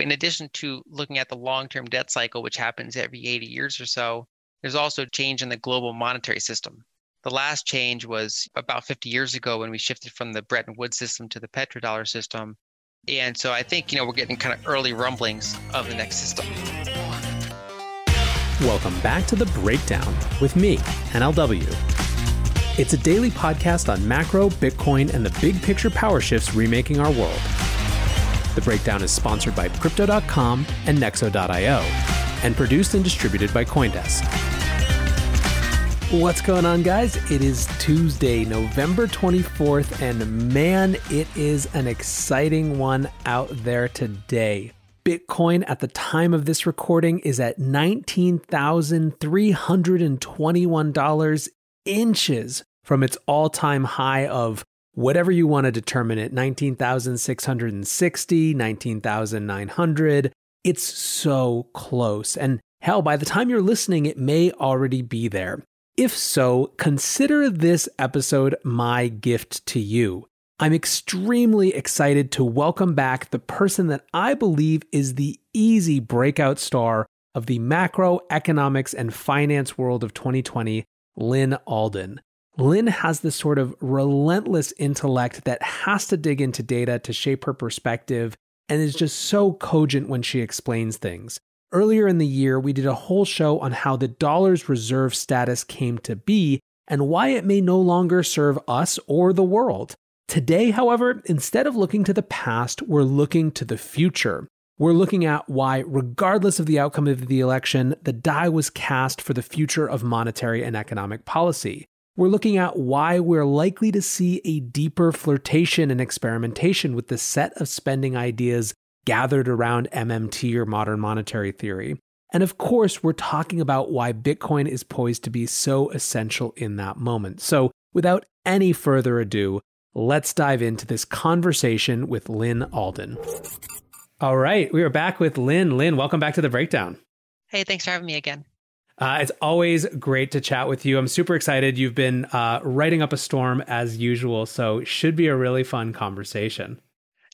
In addition to looking at the long-term debt cycle, which happens every 80 years or so, there's also change in the global monetary system. The last change was about 50 years ago when we shifted from the Bretton Woods system to the petrodollar system. And so I think, you know, we're getting kind of early rumblings of the next system. Welcome back to The Breakdown with me, NLW. It's a daily podcast on macro, Bitcoin, and the big picture power shifts remaking our world. The Breakdown is sponsored by Crypto.com and Nexo.io and produced and distributed by Coindesk. What's going on, guys? It is Tuesday, November 24th, and man, it is an exciting one out there today. Bitcoin at the time of this recording is at $19,321 inches from its all time high of whatever you want to determine it 19,660, 19,900. It's so close. And hell, by the time you're listening, it may already be there. If so, consider this episode my gift to you. I'm extremely excited to welcome back the person that I believe is the easy breakout star of the macroeconomics and finance world of 2020, Lyn Alden. Lyn has this sort of relentless intellect that has to dig into data to shape her perspective and is just so cogent when she explains things. Earlier in the year, we did a whole show on how the dollar's reserve status came to be and why it may no longer serve us or the world. Today, however, instead of looking to the past, we're looking to the future. We're looking at why, regardless of the outcome of the election, the die was cast for the future of monetary and economic policy. We're looking at why we're likely to see a deeper flirtation and experimentation with the set of spending ideas gathered around MMT or modern monetary theory. And of course, we're talking about why Bitcoin is poised to be so essential in that moment. So, without any further ado, let's dive into this conversation with Lyn Alden. All right, we are back with Lyn. Lyn, welcome back to the breakdown. Hey, thanks for having me again. Uh, it's always great to chat with you. I'm super excited. You've been uh, writing up a storm as usual, so should be a really fun conversation.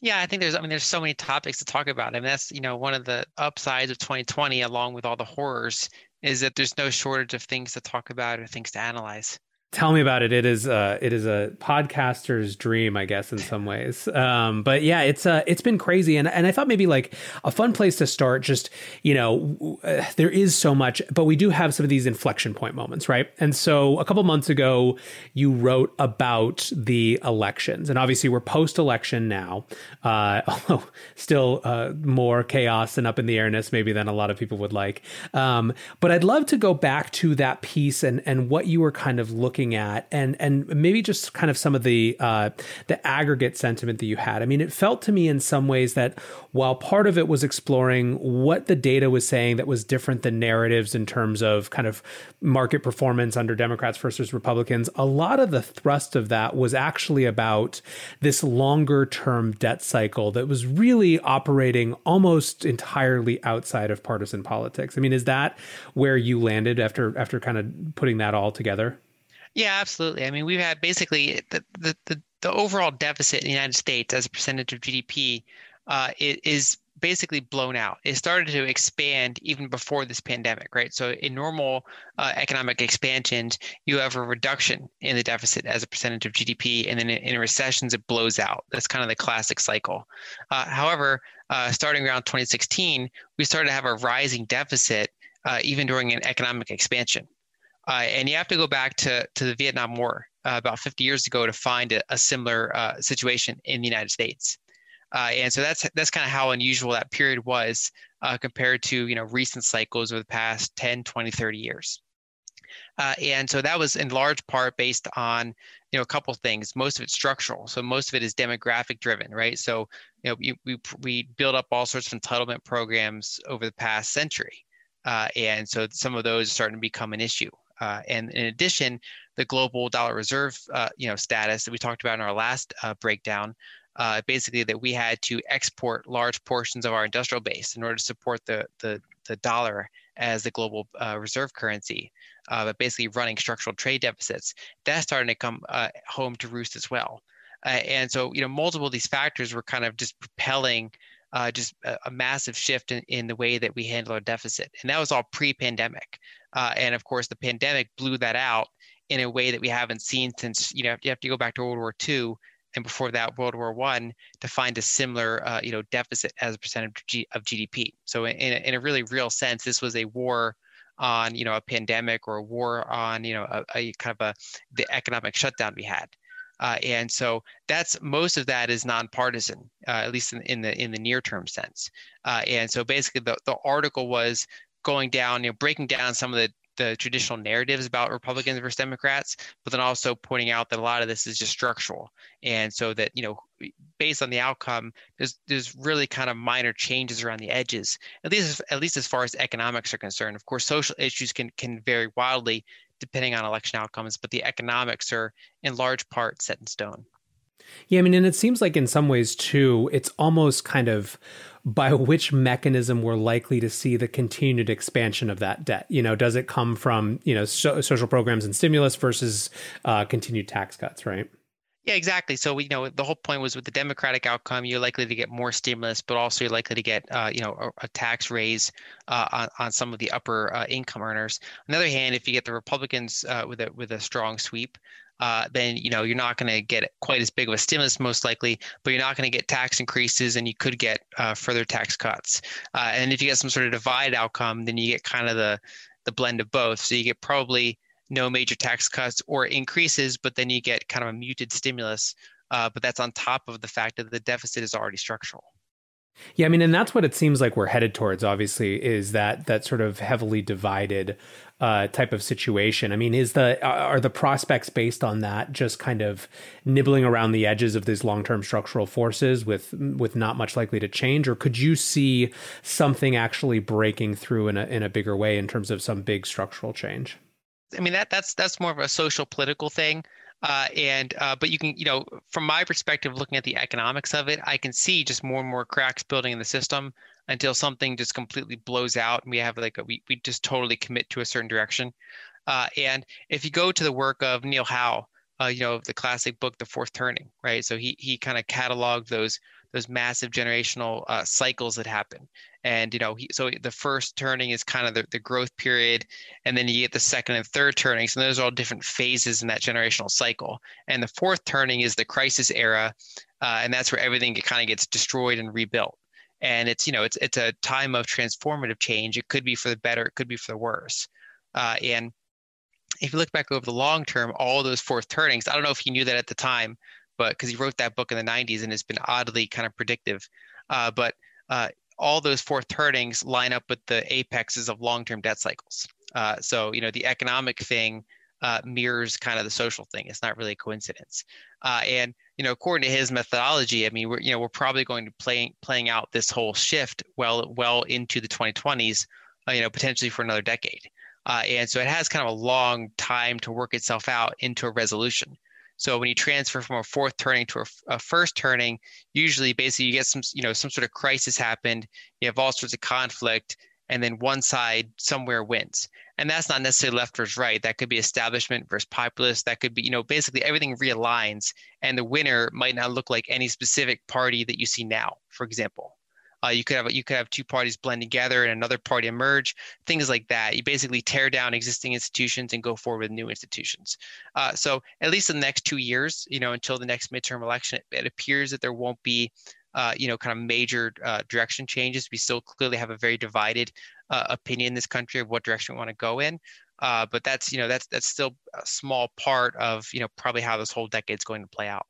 Yeah, I think there's I mean there's so many topics to talk about. I mean that's you know one of the upsides of 2020 along with all the horrors is that there's no shortage of things to talk about or things to analyze. Tell me about it. It is uh it is a podcaster's dream, I guess, in some ways. Um, but yeah, it's uh it's been crazy, and and I thought maybe like a fun place to start. Just you know, uh, there is so much, but we do have some of these inflection point moments, right? And so a couple months ago, you wrote about the elections, and obviously we're post election now. Uh, although still uh, more chaos and up in the airness maybe than a lot of people would like. Um, but I'd love to go back to that piece and and what you were kind of looking looking at and and maybe just kind of some of the uh, the aggregate sentiment that you had. I mean, it felt to me in some ways that while part of it was exploring what the data was saying that was different than narratives in terms of kind of market performance under Democrats versus Republicans, a lot of the thrust of that was actually about this longer term debt cycle that was really operating almost entirely outside of partisan politics. I mean, is that where you landed after after kind of putting that all together? Yeah, absolutely. I mean, we've had basically the the, the, the overall deficit in the United States as a percentage of GDP uh, is basically blown out. It started to expand even before this pandemic, right? So in normal uh, economic expansions, you have a reduction in the deficit as a percentage of GDP, and then in, in recessions it blows out. That's kind of the classic cycle. Uh, however, uh, starting around 2016, we started to have a rising deficit uh, even during an economic expansion. Uh, and you have to go back to, to the Vietnam War uh, about 50 years ago to find a, a similar situation in the United States. Uh, and so that's that's kind of how unusual that period was uh, compared to you know recent cycles over the past 10 20 30 years. Uh, and so that was in large part based on you know a couple things. Most of it's structural so most of it is demographic driven right? So you know we, we, we build up all sorts of entitlement programs over the past century uh, and so some of those are starting to become an issue uh, and in addition, the global dollar reserve, uh, you know, status that we talked about in our last uh, breakdown uh, basically that we had to export large portions of our industrial base in order to support the, the, the dollar as the global uh, reserve currency, uh, but basically running structural trade deficits. That's starting to come home to roost as well. And so, you know, multiple of these factors were kind of just propelling uh, just a, a, massive shift in, in the way that we handle our deficit. And that was all pre-pandemic. and of course, the pandemic blew that out in a way that we haven't seen since, you know, you have to go back to World War II and before that World War One to find a similar uh, you know deficit as a percentage of, G- of GDP. So in, in a really real sense, this was a war on you know a pandemic or a war on you know a, a kind of a the economic shutdown we had. Uh, and so that's most of that is nonpartisan, uh, at least in, in, the in the near term sense. Uh, and so basically, the, the article was going down, you know, breaking down some of the the traditional narratives about Republicans versus Democrats, but then also pointing out that a lot of this is just structural. And so that, you know, based on the outcome, there's there's really kind of minor changes around the edges, at least at least as far as economics are concerned. Of course, social issues can can vary wildly depending on election outcomes, but the economics are in large part set in stone. Yeah, I mean, and it seems like in some ways too, it's almost kind of by which mechanism we're likely to see the continued expansion of that debt. You know, does it come from you know so, social programs and stimulus versus uh, continued tax cuts, right? Yeah, exactly. So you know the whole point was with the Democratic outcome, you're likely to get more stimulus, but also you're likely to get uh, you know a, a tax raise uh, on, on some of the upper uh, income earners. On the other hand, if you get the Republicans uh, with a with a strong sweep, uh, then you know you're not going to get quite as big of a stimulus most likely, but you're not going to get tax increases, and you could get uh, further tax cuts. And if you get some sort of divide outcome, then you get kind of the the blend of both. So you get probably no major tax cuts or increases, but then you get kind of a muted stimulus. Uh, but that's on top of the fact that the deficit is already structural. Yeah, I mean, and that's what it seems like we're headed towards. Obviously, is that that sort of heavily divided uh, type of situation. I mean, is the are the prospects based on that just kind of nibbling around the edges of these long term structural forces with with not much likely to change, or could you see something actually breaking through in a in a bigger way in terms of some big structural change? I mean, that that's that's more of a social political thing. Uh, and uh, but you can you know from my perspective looking at the economics of it i can see just more and more cracks building in the system until something just completely blows out and we have like a, we, we just totally commit to a certain direction uh, and if you go to the work of neil howe uh, you know the classic book the fourth turning right so he he kind of cataloged those those massive generational uh, cycles that happen. And you know he, so the first turning is kind of the, the growth period and then you get the second and third turnings and those are all different phases in that generational cycle. And the fourth turning is the crisis era uh, and that's where everything kind of gets destroyed and rebuilt. And it's you know it's it's a time of transformative change. It could be for the better it could be for the worse. Uh, and if you look back over the long term all those fourth turnings i don't know if he knew that at the time but because he wrote that book in the 90s and it's been oddly kind of predictive uh, but uh, all those fourth turnings line up with the apexes of long-term debt cycles. Uh, so you know the economic thing uh, mirrors kind of the social thing. It's not really a coincidence. Uh, and you know, according to his methodology, I mean, we're you know we're probably going to play playing out this whole shift well well into the 2020s. Uh, you know, potentially for another decade. And so it has kind of a long time to work itself out into a resolution. So when you transfer from a fourth turning to a, a, first turning, usually basically you get some, you know, some sort of crisis happened. You have all sorts of conflict, and then one side somewhere wins. And that's not necessarily left versus right. That could be establishment versus populist. That could be, you know, basically everything realigns, and the winner might not look like any specific party that you see now, for example. Uh, you could have you could have two parties blend together and another party emerge. Things like that. You basically tear down existing institutions and go forward with new institutions. Uh, so at least in the next two years, you know, until the next midterm election, it, it appears that there won't be, uh, you know, kind of major uh, direction changes. We still clearly have a very divided uh, opinion in this country of what direction we want to go in. Uh, but that's you know that's that's still a small part of you know probably how this whole decade is going to play out.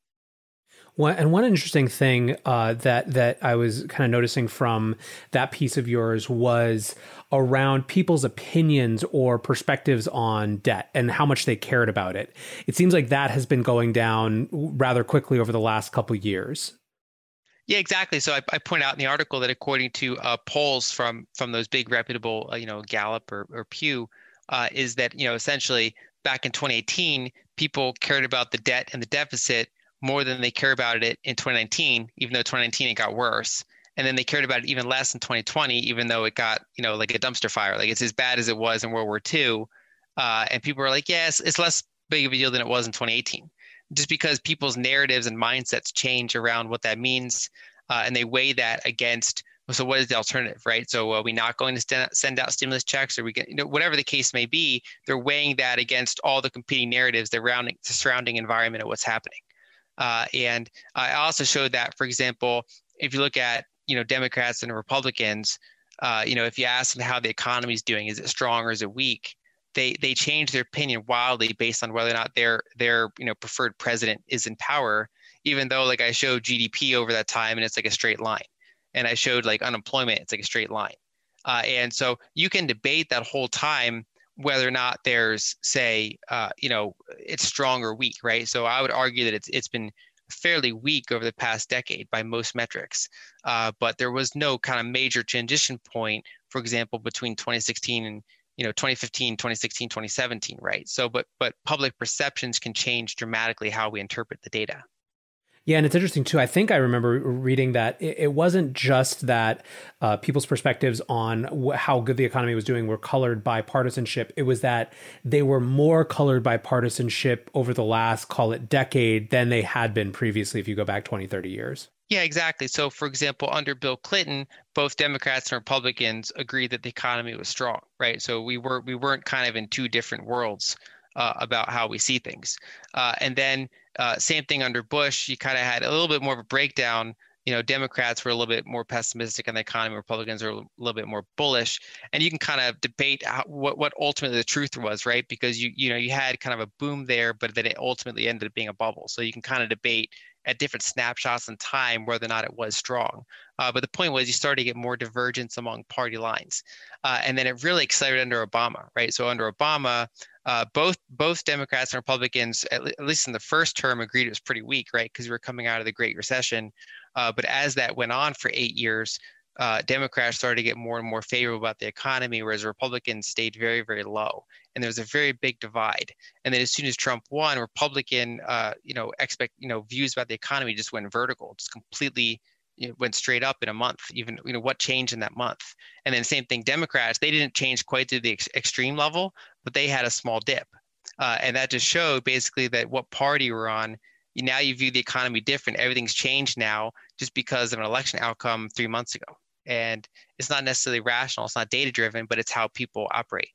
And one interesting thing uh, that that I was kind of noticing from that piece of yours was around people's opinions or perspectives on debt and how much they cared about it. It seems like that has been going down rather quickly over the last couple years. Yeah, exactly. So I, I point out in the article that according to uh, polls from from those big reputable, uh, you know, Gallup or, or Pew, uh, is that you know essentially back in 2018, people cared about the debt and the deficit more than they care about it in 2019, even though 2019 it got worse. And then they cared about it even less in 2020, even though it got, you know, like a dumpster fire. Like it's as bad as it was in World War II. Uh, and people are like, yes, it's less big of a deal than it was in 2018. Just because people's narratives and mindsets change around what that means. Uh, and they weigh that against so what is the alternative right so are we not going to st- send out stimulus checks or we get you know whatever the case may be they're weighing that against all the competing narratives the, surrounding the surrounding environment of what's happening uh, and I also showed that, for example, if you look at you know Democrats and Republicans, uh, you know if you ask them how the economy is doing, is it strong or is it weak? They they change their opinion wildly based on whether or not their their you know preferred president is in power. Even though like I showed GDP over that time and it's like a straight line, and I showed like unemployment, it's like a straight line. Uh, and so you can debate that whole time whether or not there's say uh, you know it's strong or weak right? So i would argue that it's it's been fairly weak over the past decade by most metrics. Uh, but there was no kind of major transition point for example between 2016 and you know 2015 2016 2017 right? So but but public perceptions can change dramatically how we interpret the data yeah, and it's interesting too. I think I remember reading that it, wasn't just that uh, people's perspectives on wh- how good the economy was doing were colored by partisanship. It was that they were more colored by partisanship over the last, call it decade, than they had been previously if you go back 20, 30 years. Yeah, exactly. So, for example, under Bill Clinton, both Democrats and Republicans agreed that the economy was strong, right? So we were we weren't kind of in two different worlds uh, about how we see things. Uh, and then uh, same thing under Bush, you kind of had a little bit more of a breakdown. You know, Democrats were a little bit more pessimistic on the economy. Republicans are a little bit more bullish, and you can kind of debate how, what what ultimately the truth was, right? Because you you know you had kind of a boom there, but then it ultimately ended up being a bubble. So you can kind of debate at different snapshots in time whether or not it was strong. Uh, but the point was you started to get more divergence among party lines, uh, and then it really accelerated under Obama, right? So under Obama, uh, both both Democrats and Republicans, at, le- at, least in the first term, agreed it was pretty weak, right? Because we were coming out of the Great Recession. Uh, but as that went on for eight years, uh, Democrats started to get more and more favorable about the economy, whereas Republicans stayed very, very low. And there was a very big divide. And then as soon as Trump won, Republican, uh, you know, expect, you know, views about the economy just went vertical, just completely you know, went straight up in a month. Even you know what changed in that month. And then same thing, Democrats, they didn't change quite to the ex- extreme level, but they had a small dip. Uh, and that just showed basically that what party we're on now you view the economy different. Everything's changed now just because of an election outcome three months ago. And it's not necessarily rational, it's not data driven, but it's how people operate.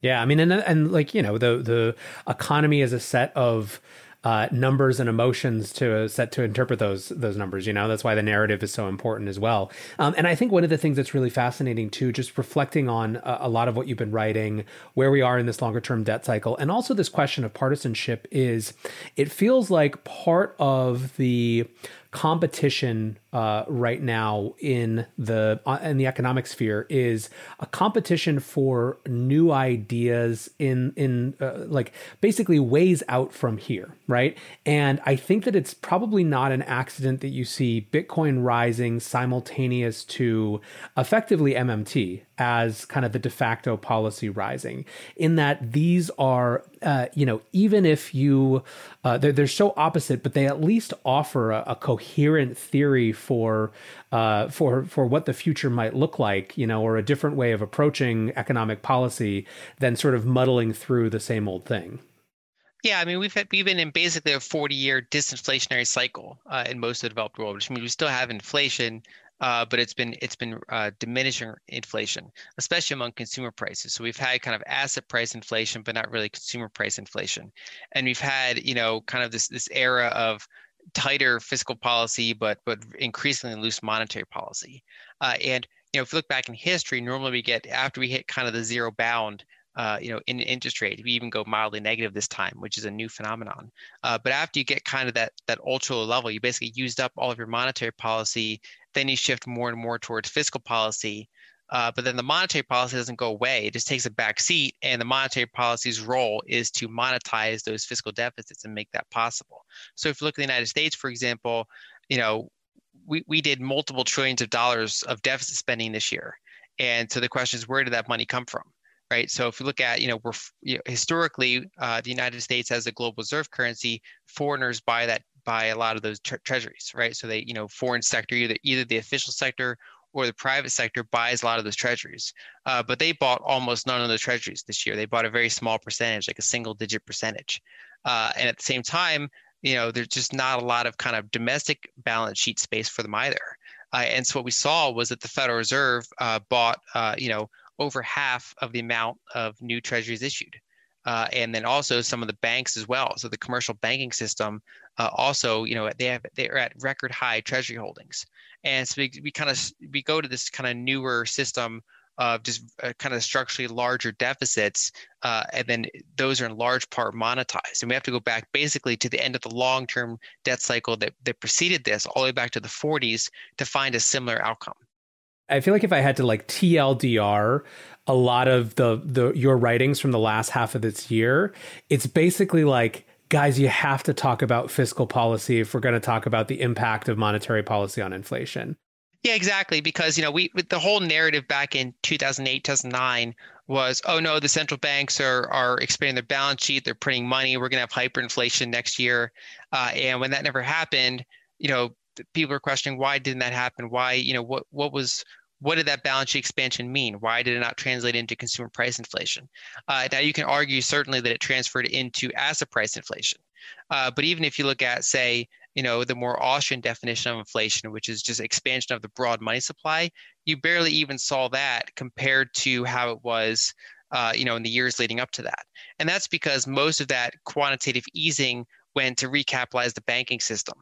Yeah, I mean, and and like you know, the the economy is a set of uh, numbers and emotions to uh, set to interpret those those numbers. You know, that's why the narrative is so important as well. Um, and I think one of the things that's really fascinating too, just reflecting on a, a lot of what you've been writing, where we are in this longer term debt cycle, and also this question of partisanship is, it feels like part of the competition uh, right now in the uh, in the economic sphere is a competition for new ideas in in uh, like basically ways out from here, right? And I think that it's probably not an accident that you see Bitcoin rising simultaneous to effectively MMT as kind of the de facto policy rising. In that these are, uh, you know, even if you uh, they're, they're so opposite, but they at least offer a, a coherent theory for uh, for for what the future might look like, you know, or a different way of approaching economic policy than sort of muddling through the same old thing. Yeah, I mean we've had, we've been in basically a 40 year disinflationary cycle uh, in most of the developed world, which means we still have inflation, uh, but it's been it's been uh, diminishing inflation, especially among consumer prices. So we've had kind of asset price inflation, but not really consumer price inflation, and we've had you know kind of this this era of tighter fiscal policy, but but increasingly loose monetary policy. Uh, and you know, if you look back in history, normally we get after we hit kind of the zero bound, uh, you know, in interest rate, we even go mildly negative this time, which is a new phenomenon. Uh, but after you get kind of that that ultra low level, you basically used up all of your monetary policy. Then you shift more and more towards fiscal policy. Uh, but then the monetary policy doesn't go away; it just takes a back seat, and the monetary policy's role is to monetize those fiscal deficits and make that possible. So, if you look at the United States, for example, you know, we, we did multiple trillions of dollars of deficit spending this year, and so the question is, where did that money come from? Right. So if you look at, you know, we're you know, historically uh, the United States as a global reserve currency, foreigners buy that buy a lot of those tre- treasuries, right? So they, you know, foreign sector, either either the official sector or the private sector buys a lot of those treasuries. Uh, but they bought almost none of those treasuries this year. They bought a very small percentage, like a single digit percentage. Uh, and at the same time, you know, there's just not a lot of kind of domestic balance sheet space for them either. Uh, and so what we saw was that the Federal Reserve uh, bought, uh, you know, over half of the amount of new treasuries issued. Uh, and then also some of the banks as well. So the commercial banking system uh, also, you know, they have they're at record high treasury holdings. And so we, we kind of we go to this kind of newer system of just uh, kind of structurally larger deficits, uh, and then those are in large part monetized. And we have to go back basically to the end of the long-term debt cycle that, that preceded this, all the way back to the 40s, to find a similar outcome. I feel like if I had to like TLDR a lot of the the your writings from the last half of this year, it's basically like guys, you have to talk about fiscal policy if we're going to talk about the impact of monetary policy on inflation. Yeah, exactly. Because you know, we the whole narrative back in 2008, 2009 was, oh no, the central banks are are expanding their balance sheet, they're printing money, we're going to have hyperinflation next year, uh, and when that never happened, you know, people are questioning why didn't that happen? Why, you know, what what was what did that balance sheet expansion mean? Why did it not translate into consumer price inflation? Uh, now you can argue certainly that it transferred into asset price inflation, uh, but even if you look at say you know, the more Austrian definition of inflation, which is just expansion of the broad money supply, you barely even saw that compared to how it was, uh, you know, in the years leading up to that. And that's because most of that quantitative easing went to recapitalize the banking system.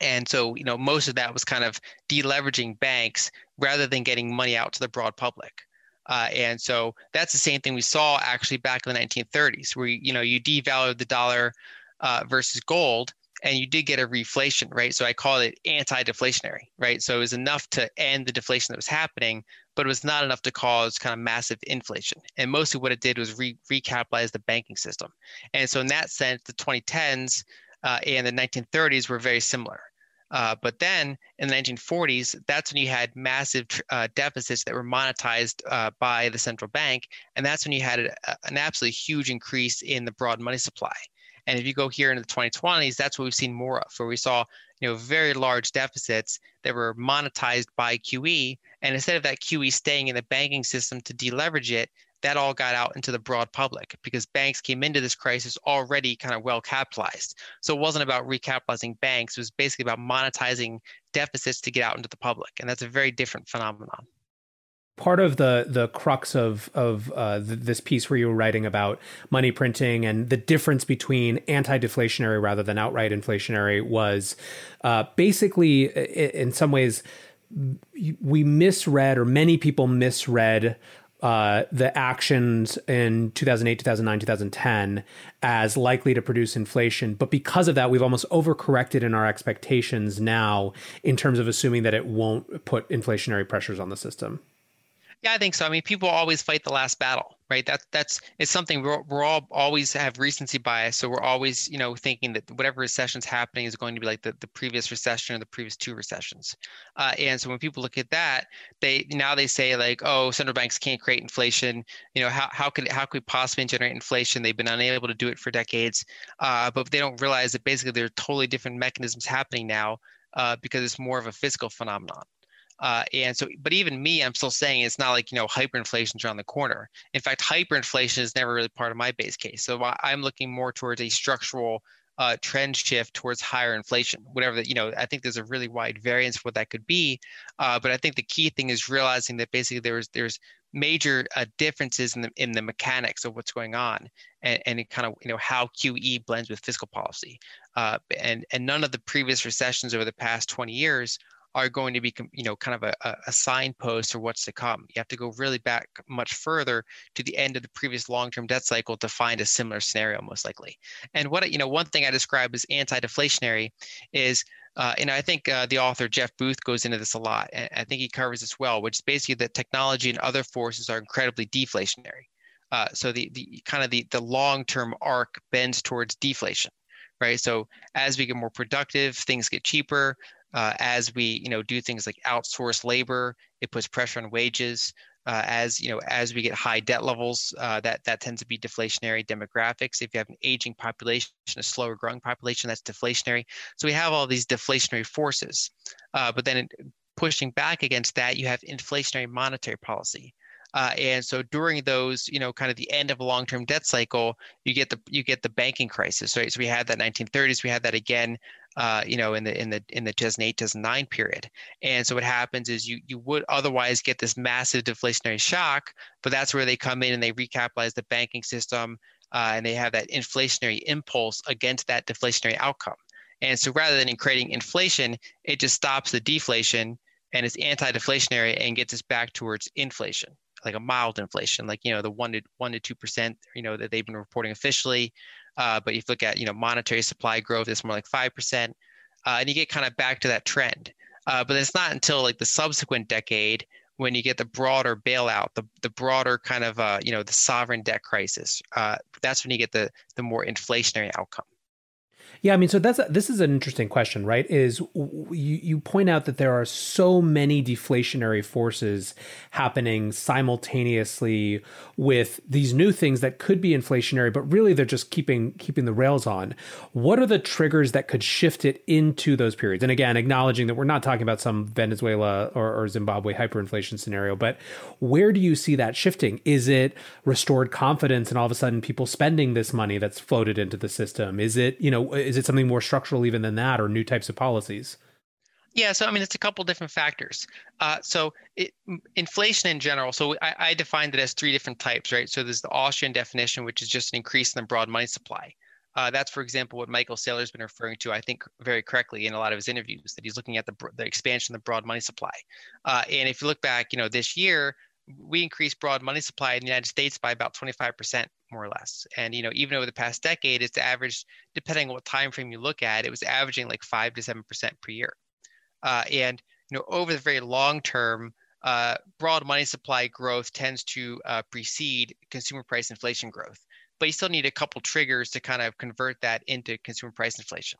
And so, you know, most of that was kind of deleveraging banks rather than getting money out to the broad public. Uh, and so that's the same thing we saw actually back in the 1930s, where you know you devalued the dollar uh, versus gold, and you did get a reflation, right? So I call it anti-deflationary, right? So it was enough to end the deflation that was happening, but it was not enough to cause kind of massive inflation. And mostly what it did was re- recapitalize the banking system. And so in that sense, the 2010s uh, and the 1930s were very similar. Uh, but then in the 1940s, that's when you had massive uh, deficits that were monetized uh, by the central bank. And that's when you had a, an absolutely huge increase in the broad money supply. And if you go here into the 2020s, that's what we've seen more of, where we saw you know very large deficits that were monetized by QE, and instead of that QE staying in the banking system to deleverage it, that all got out into the broad public because banks came into this crisis already kind of well capitalized. So it wasn't about recapitalizing banks; it was basically about monetizing deficits to get out into the public, and that's a very different phenomenon part of the the crux of of uh, th- this piece where you were writing about money printing and the difference between anti-deflationary rather than outright inflationary was uh, basically in some ways we misread or many people misread uh, the actions in 2008, 2009, 2010 as likely to produce inflation. But because of that, we've almost overcorrected in our expectations now in terms of assuming that it won't put inflationary pressures on the system. Yeah, I think so. I mean, people always fight the last battle, right? That's that's it's something we're we're all always have recency bias, so we're always you know thinking that whatever recession's happening is going to be like the, the previous recession or the previous two recessions, uh, and so when people look at that, they now they say like, oh, central banks can't create inflation. You know, how how could how could we possibly generate inflation? They've been unable to do it for decades, uh, but they don't realize that basically there are totally different mechanisms happening now uh, because it's more of a fiscal phenomenon. Uh, and so, but even me, I'm still saying it's not like, you know, hyperinflation's around the corner. In fact, hyperinflation is never really part of my base case. So I'm looking more towards a structural uh, trend shift towards higher inflation, whatever that, you know, I think there's a really wide variance for what that could be. Uh, but I think the key thing is realizing that basically there's, there's major uh, differences in the, in the mechanics of what's going on and, and kind of, you know, how QE blends with fiscal policy. Uh, and, and none of the previous recessions over the past 20 years are going to be, you know, kind of a, a signpost for what's to come. You have to go really back much further to the end of the previous long-term debt cycle to find a similar scenario, most likely. And what you know, one thing I describe as anti-deflationary is uh, and I think uh, the author Jeff Booth goes into this a lot. And I think he covers this well, which is basically that technology and other forces are incredibly deflationary. Uh, so the the kind of the the long term arc bends towards deflation, right? So as we get more productive, things get cheaper uh, as we you know do things like outsource labor it puts pressure on wages uh, as you know as we get high debt levels uh, that that tends to be deflationary demographics. If you have an aging population a slower growing population that's deflationary. So we have all these deflationary forces uh, but then pushing back against that you have inflationary monetary policy. Uh, and so during those, you know, kind of the end of a long-term debt cycle, you get the you get the banking crisis, right? So we had that 1930s, we had that again uh, you know, in the in the in the 2008 2009 period. And so what happens is you you would otherwise get this massive deflationary shock, but that's where they come in and they recapitalize the banking system, uh, and they have that inflationary impulse against that deflationary outcome. And so rather than in creating inflation, it just stops the deflation and it's anti-deflationary and gets us back towards inflation like a mild inflation, like you know the one to one to two percent, you know that they've been reporting officially, uh, but if you look at you know monetary supply growth, it's more like five percent, uh, and you get kind of back to that trend. Uh, but it's not until like the subsequent decade when you get the broader bailout, the the broader kind of uh, you know the sovereign debt crisis. Uh, that's when you get the the more inflationary outcome. Yeah, I mean, so that's a, this is an interesting question, right? Is you you point out that there are so many deflationary forces happening simultaneously with these new things that could be inflationary, but really they're just keeping keeping the rails on. What are the triggers that could shift it into those periods? And again, acknowledging that we're not talking about some Venezuela or, or Zimbabwe hyperinflation scenario, but where do you see that shifting? Is it restored confidence and all of a sudden people spending this money that's floated into the system? Is it you know is it something more structural even than that, or new types of policies? Yeah, so I mean, it's a couple different factors. Uh, so it, inflation in general. So I, I defined it as three different types, right? So there's the Austrian definition, which is just an increase in the broad money supply. Uh, that's, for example, what Michael Saylor's been referring to, I think, very correctly in a lot of his interviews, that he's looking at the, the expansion of the broad money supply. Uh, and if you look back, you know, this year, we increased broad money supply in the United States by about 25%, more or less. And you know, even over the past decade, it's averaged, depending on what time frame you look at, it was averaging like five to seven percent per year. Uh, and you know, over the very long term, uh, broad money supply growth tends to uh, precede consumer price inflation growth. But you still need a couple triggers to kind of convert that into consumer price inflation.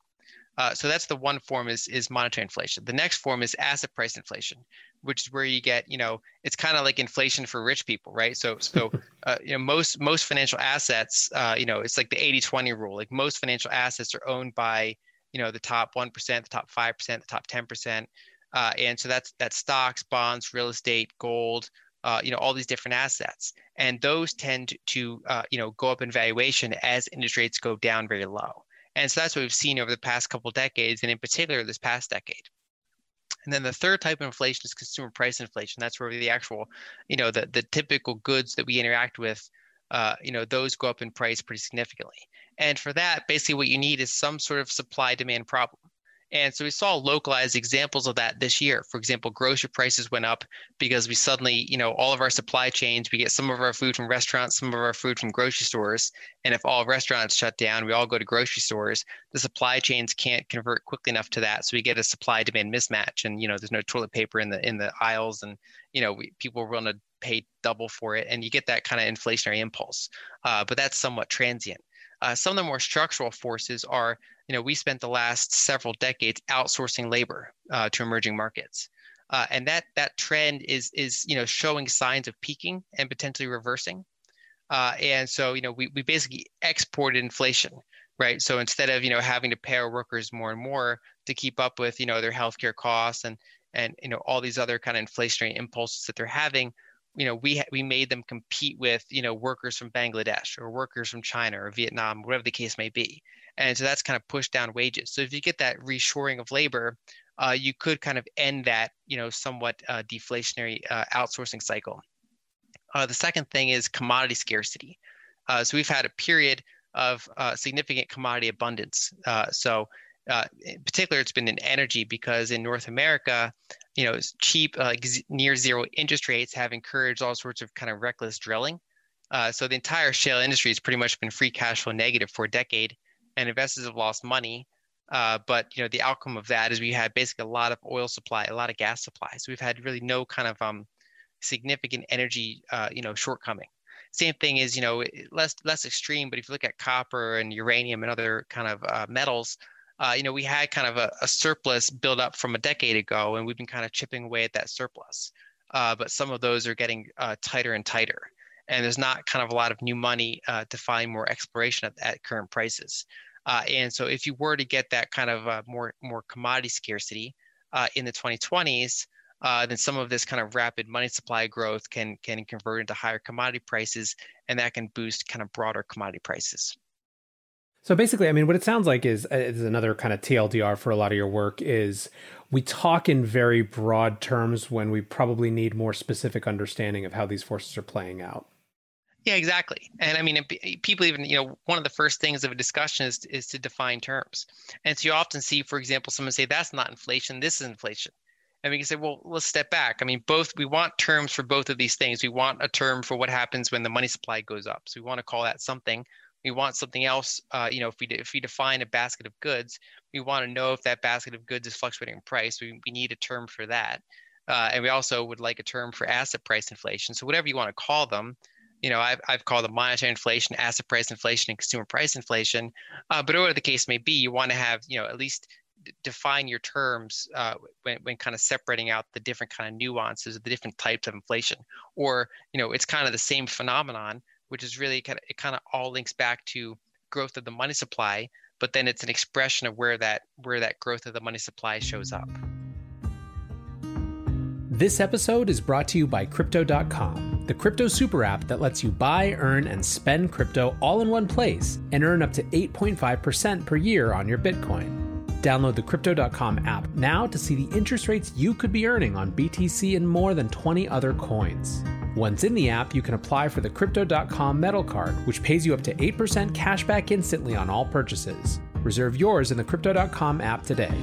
Uh, so that's the one form is is monetary inflation. The next form is asset price inflation, which is where you get you know it's kind of like inflation for rich people, right? So so uh, you know most most financial assets, uh, you know it's like the 80-20 rule. Like most financial assets are owned by you know the top one percent, the top five percent, the top ten percent, uh, and so that's that's stocks, bonds, real estate, gold. Uh, you know all these different assets, and those tend to uh, you know go up in valuation as interest rates go down very low. And so that's what we've seen over the past couple decades, and in particular this past decade. And then the third type of inflation is consumer price inflation. That's where the actual, you know, the, the typical goods that we interact with, uh, you know, those go up in price pretty significantly. And for that, basically what you need is some sort of supply demand problem. And so we saw localized examples of that this year. For example, grocery prices went up because we suddenly, you know, all of our supply chains, we get some of our food from restaurants, some of our food from grocery stores. And if all restaurants shut down, we all go to grocery stores, the supply chains can't convert quickly enough to that. So we get a supply demand mismatch. And, you know, there's no toilet paper in the in the aisles and, you know, we, people are willing to pay double for it. And you get that kind of inflationary impulse. Uh, but that's somewhat transient. Uh, some of the more structural forces are you know, we spent the last several decades outsourcing labor uh, to emerging markets. Uh, and that that trend is is you know showing signs of peaking and potentially reversing. Uh, and so you know we, we basically exported inflation, right? So instead of you know having to pay our workers more and more to keep up with you know their healthcare costs and and you know all these other kind of inflationary impulses that they're having, you know we we made them compete with you know workers from Bangladesh or workers from China or Vietnam, whatever the case may be and so that's kind of pushed down wages. So if you get that reshoring of labor, uh, you could kind of end that you know somewhat uh, deflationary uh, outsourcing cycle. Uh, the second thing is commodity scarcity. Uh, so we've had a period of significant commodity abundance. so uh, in particular, it's been in energy because in North America, you know, cheap, uh, near zero interest rates have encouraged all sorts of kind of reckless drilling. Uh, so the entire shale industry has pretty much been free cash flow negative for a decade, and investors have lost money. Uh, but you know, the outcome of that is we had basically a lot of oil supply, a lot of gas supply. So we've had really no kind of um, significant energy, uh, you know, shortcoming. Same thing is, you know, less less extreme. But if you look at copper and uranium and other kind of uh, metals, uh, you know, we had kind of a, a, surplus built up from a decade ago, and we've been kind of chipping away at that surplus. Uh, but some of those are getting uh, tighter and tighter, and there's not kind of a lot of new money uh, to find more exploration at, at current prices. Uh, and so, if you were to get that kind of uh, more more commodity scarcity in the 2020s, then some of this kind of rapid money supply growth can can convert into higher commodity prices, and that can boost kind of broader commodity prices. So basically, I mean, what it sounds like is, uh, is another kind of TLDR for a lot of your work is we talk in very broad terms when we probably need more specific understanding of how these forces are playing out. Yeah, exactly. And I mean, people even, you know, one of the first things of a discussion is, is to define terms. And so you often see, for example, someone say, that's not inflation, this is inflation. And we can say, well, let's step back. I mean, both, we want terms for both of these things. We want a term for what happens when the money supply goes up. So we want to call that something we want something else. Uh, you know, if we if we define a basket of goods, we want to know if that basket of goods is fluctuating in price. We we need a term for that, uh, and we also would like a term for asset price inflation. So whatever you want to call them, you know, I've I've called them monetary inflation, asset price inflation, and consumer price inflation. Uh, but whatever the case may be, you want to have you know at least define your terms uh, when, when kind of separating out the different kind of nuances of the different types of inflation or you know it's kind of the same phenomenon which is really kind of it kind of all links back to growth of the money supply, but then it's an expression of where that where that growth of the money supply shows up. This episode is brought to you by Crypto.com, the crypto super app that lets you buy, earn, and spend crypto all in one place and earn up to 8.5% per year on your Bitcoin. Download the Crypto.com app now to see the interest rates you could be earning on BTC and more than 20 other coins. Once in the app, you can apply for the Crypto.com Metal Card, which pays you up to 8% cash back instantly on all purchases. Reserve yours in the Crypto.com app today.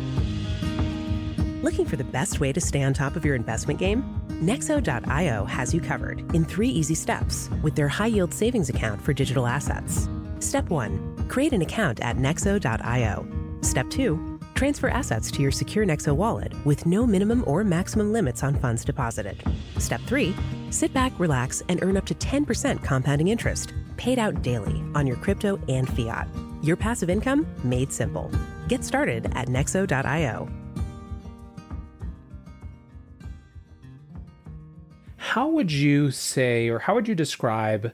Looking for the best way to stay on top of your investment game? Nexo.io has you covered in three easy steps with their high yield savings account for digital assets. Step 1 Create an account at Nexo.io. Step 2 Transfer assets to your secure Nexo wallet with no minimum or maximum limits on funds deposited. Step 3 Sit back, relax, and earn up to 10% compounding interest, paid out daily on your crypto and fiat. Your passive income made simple. Get started at nexo.io. How would you say, or how would you describe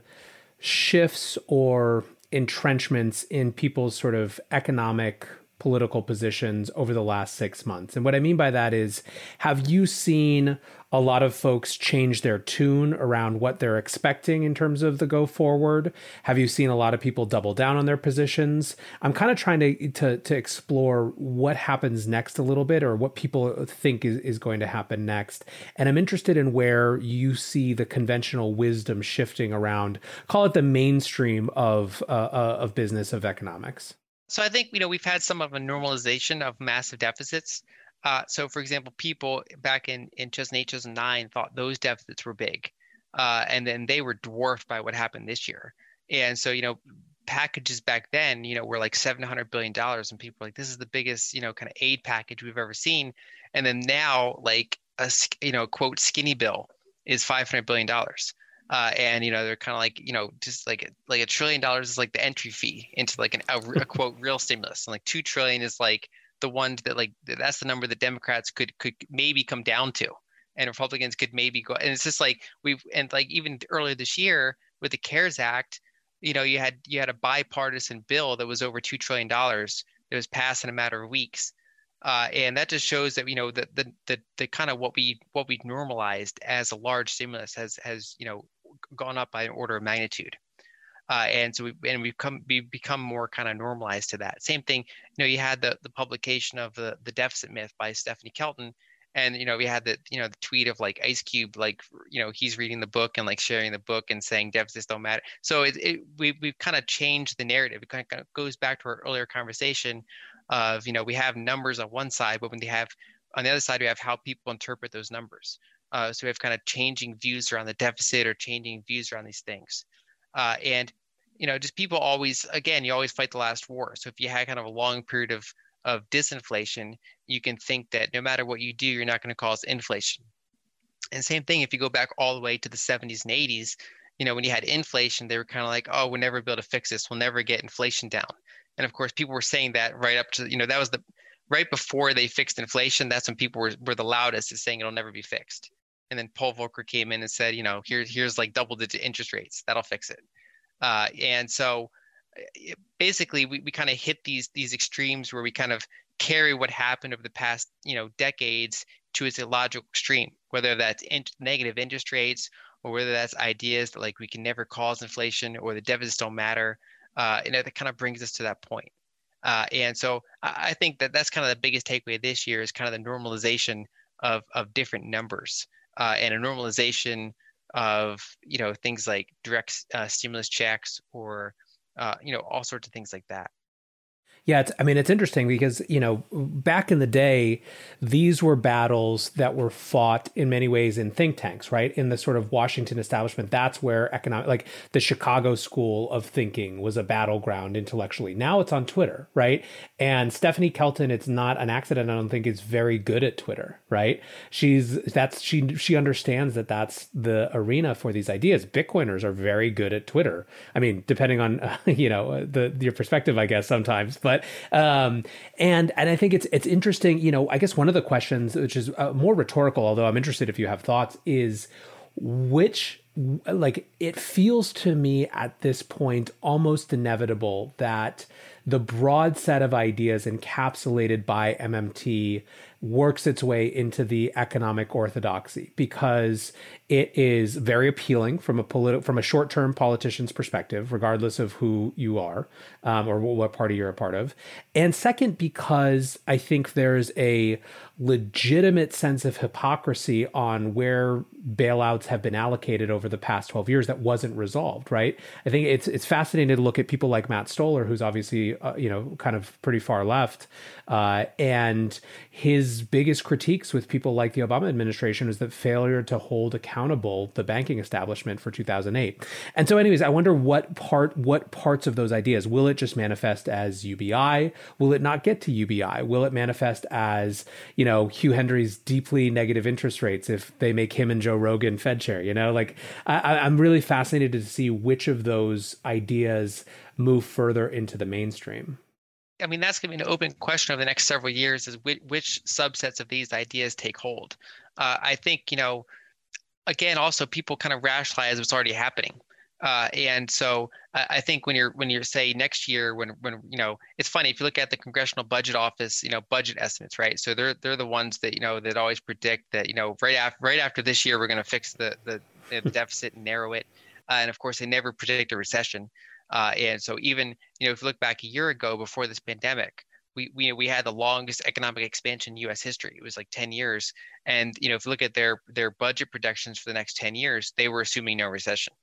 shifts or entrenchments in people's sort of economic political positions over the last six months. And what I mean by that is, have you seen a lot of folks change their tune around what they're expecting in terms of the go forward? Have you seen a lot of people double down on their positions? I'm kind of trying to to, to explore what happens next a little bit, or what people think is, is going to happen next. And I'm interested in where you see the conventional wisdom shifting around. Call it the mainstream of uh, uh of business of economics. So I think you know we've had some of a normalization of massive deficits. Uh, so, for example, people back in in 2008, 2009 thought those deficits were big, uh, and then they were dwarfed by what happened this year. And so, you know, packages back then, you know, were like 700 billion dollars, and people were like, "This is the biggest, you know, kind of aid package we've ever seen." And then now, like a you know quote skinny bill is 500 billion dollars. Uh, and you know they're kind of like you know just like like a trillion dollars is like the entry fee into like an a, a quote real stimulus. And like two trillion is like the one that like that's the number that democrats could could maybe come down to. And republicans could maybe go and it's just like we've and like even earlier this year with the cares act you know you had you had a bipartisan bill that was over two trillion dollars that was passed in a matter of weeks. Uh, and that just shows that you know the, the the the kind of what we what we normalized as a large stimulus has has you know gone up by an order of magnitude. Uh, and so we and we've come we become more kind of normalized to that. Same thing, you know, you had the the publication of the the deficit myth by Stephanie Kelton, and you know we had the you know the tweet of like Ice Cube, like you know he's reading the book and like sharing the book and saying deficits don't matter. So it, it we we've kind of changed the narrative. It kind of goes back to our earlier conversation of you know we have numbers on one side, but when they have on the other side we have how people interpret those numbers. Uh, so we have kind of changing views around the deficit or changing views around these things. Uh, and you know, just people always, again, you always fight the last war. So if you had kind of a long period of of disinflation, you can think that no matter what you do, you're not going to cause inflation. And same thing if you go back all the way to the 70s and 80s, you know, when you had inflation, they were kind of like, oh, we'll never be able to fix this. We'll never get inflation down. And of course, people were saying that right up to, you know, that was the right before they fixed inflation. That's when people were, were the loudest is saying it'll never be fixed. And then Paul Volcker came in and said, you know, here, here's like double digit interest rates. That'll fix it. Uh, and so eh, basically we, we kind of hit these these extremes where we kind of carry what happened over the past you know decades to its illogical extreme, whether that's in, negative interest rates or whether that's ideas that like we can never cause inflation or the deficits don't matter. Uh, and that kind of brings us to that point. Uh, and so I, I think that that's kind of the biggest takeaway this year is kind of the normalization of, of different numbers uh, and a normalization of you know things like direct uh, stimulus checks or uh, you know all sorts of things like that yeah, I mean, it's interesting because, you know, back in the day, these were battles that were fought in many ways in think tanks, right? In the sort of Washington establishment. That's where economic, like the Chicago school of thinking was a battleground intellectually. Now it's on Twitter, right? And Stephanie Kelton, it's not an accident, I don't think, is very good at Twitter, right? She's, that's, she, she understands that that's the arena for these ideas. Bitcoiners are very good at Twitter. I mean, depending on, uh, you know, the, your perspective, I guess, sometimes, but but um, and and I think it's it's interesting. You know, I guess one of the questions, which is uh, more rhetorical, although I'm interested if you have thoughts, is which like it feels to me at this point almost inevitable that the broad set of ideas encapsulated by MMT works its way into the economic orthodoxy because it is very appealing from a politi- from a short term politician's perspective, regardless of who you are um, or what party you're a part of. And second, because I think there's a legitimate sense of hypocrisy on where bailouts have been allocated over the past 12 years that wasn't resolved right i think it's it's fascinating to look at people like matt stoller who's obviously uh, you know kind of pretty far left uh, and his biggest critiques with people like the obama administration is that failure to hold accountable the banking establishment for 2008 and so anyways i wonder what part what parts of those ideas will it just manifest as ubi will it not get to ubi will it manifest as you know know Hugh Hendry's deeply negative interest rates if they make him and Joe Rogan Fed chair. You know, like I, I'm really fascinated to see which of those ideas move further into the mainstream. I mean, that's going to be an open question over the next several years: is which, which subsets of these ideas take hold. Uh, I think you know, again, also people kind of rationalize what's already happening. Uh, and so I, I, think when you're when you're say next year when when you know it's funny if you look at the Congressional Budget Office you know budget estimates right so they're they're the ones that you know that always predict that you know right after right after this year we're going to fix the the, the deficit and narrow it uh, and of course they never predict a recession uh, and so even you know if you look back a year ago before this pandemic we, we we had the longest economic expansion in U.S. history. It was like 10 years, and you know if you look at their their budget projections for the next 10 years, they were assuming no recession.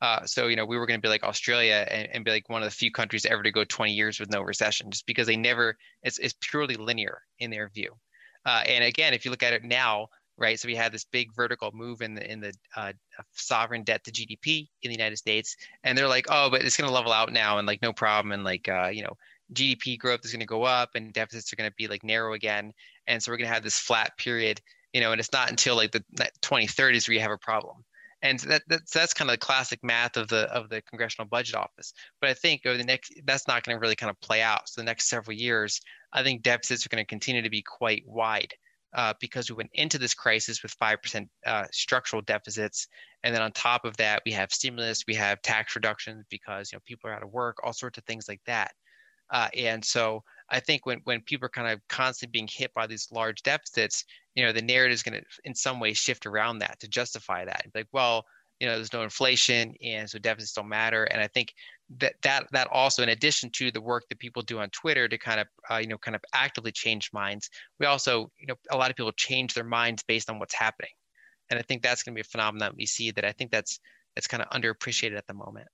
Uh, so you know we were going to be like Australia and, and, be like one of the few countries ever to go 20 years with no recession, just because they never it's, it's purely linear in their view. Uh, and again, if you look at it now, right? So we had this big vertical move in the in the uh, sovereign debt to GDP in the United States, and they're like, oh, but it's going to level out now, and like no problem, and like uh, you know GDP growth is going to go up, and deficits are going to be like narrow again, and so we're going to have this flat period, you know, and it's not until like the 2030s where you have a problem. And that, that's that's kind of the classic math of the of the congressional budget office. But i think over the next that's not going to really kind of play out. So the next several years i think deficits are going to continue to be quite wide uh, because we went into this crisis with 5% uh, structural deficits and then on top of that we have stimulus we have tax reductions because you know people are out of work all sorts of things like that uh, and so I think when, when people are kind of constantly being hit by these large deficits, you know, the narrative is going to in some way shift around that to justify that. Like, well, you know there's no inflation and so deficits don't matter. And i think that that that also in addition to the work that people do on twitter to kind of uh, you know kind of actively change minds we also you know a lot of people change their minds based on what's happening. And i think that's going to be a phenomenon that we see that i think that's that's kind of underappreciated at the moment.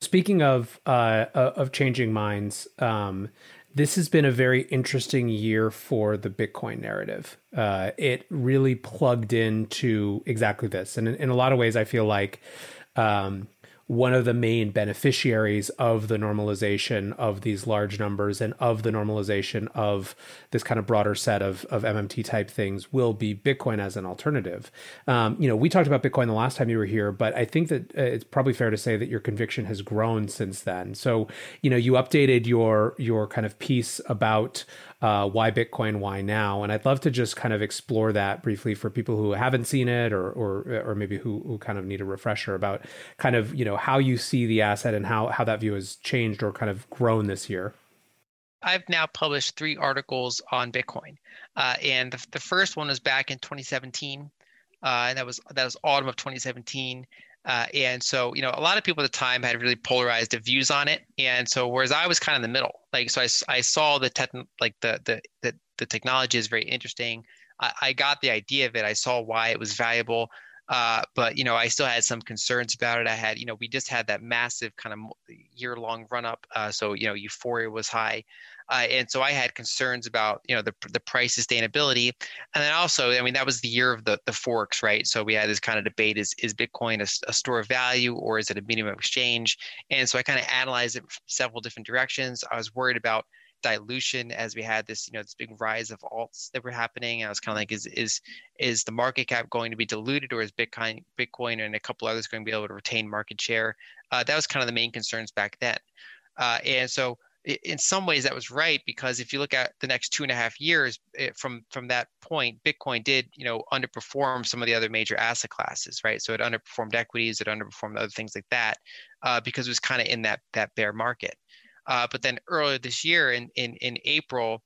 Speaking of uh, of changing minds, um, this has been a very interesting year for the Bitcoin narrative. Uh, it really plugged into exactly this, and in, in, a lot of ways, I feel like um, one of the main beneficiaries of the normalization of these large numbers and of the normalization of this kind of broader set of, of MMT type things will be Bitcoin as an alternative. Um, you know, we talked about Bitcoin the last time you were here, but I think that uh, it's probably fair to say that your conviction has grown since then. So, you know, you updated your your kind of piece about uh, why Bitcoin, why now? And I'd love to just kind of explore that briefly for people who haven't seen it or or or maybe who, who kind of need a refresher about kind of you know how you see the asset and how how that view has changed or kind of grown this year. I've now published three articles on Bitcoin, uh, and the, the, first one was back in 2017, uh, and that was that was autumn of 2017. Uh, and so, you know, a lot of people at the time had really polarized views on it. And so, whereas I was kind of in the middle, like, so I, I saw the tech, like the, the, the, the technology is very interesting. I, I got the idea of it. I saw why it was valuable. Uh, but, you know, I still had some concerns about it. I had, you know, we just had that massive kind of year long run up. Uh, so, you know, euphoria was high. Uh, and so I had concerns about you know the the price sustainability, and then also I mean that was the year of the the forks, right? So we had this kind of debate: is is Bitcoin a, a store of value or is it a medium of exchange? And so I kind of analyzed it from several different directions. I was worried about dilution as we had this you know this big rise of alts that were happening i was kind of like is is is the market cap going to be diluted or is bitcoin bitcoin and a couple others going to be able to retain market share uh, that was kind of the main concerns back then uh, and so in some ways that was right because if you look at the next two and a half years it, from from that point bitcoin did you know underperform some of the other major asset classes right? So it underperformed equities it underperformed other things like that uh, because it was kind of in that that bear market. Uh, but then earlier this year in in, in april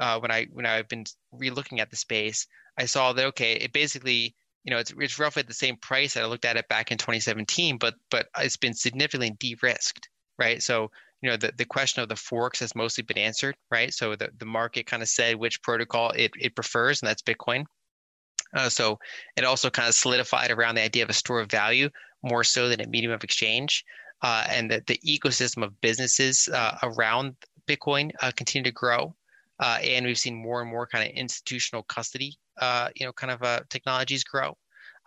uh, when i when i've been relooking at the space i saw that okay it basically you know it's, it's roughly at the same price that i looked at it back in 2017 but but it's been significantly de-risked right? So you know the, the question of the forks has mostly been answered right? So the, the market kind of said which protocol it, it prefers and that's bitcoin. Uh, so it also kind of solidified around the idea of a store of value more so than a medium of exchange. Uh, and that the ecosystem of businesses uh, around bitcoin uh, continue to grow. Uh, and we've seen more and more kind of institutional custody uh, you know kind of technologies grow.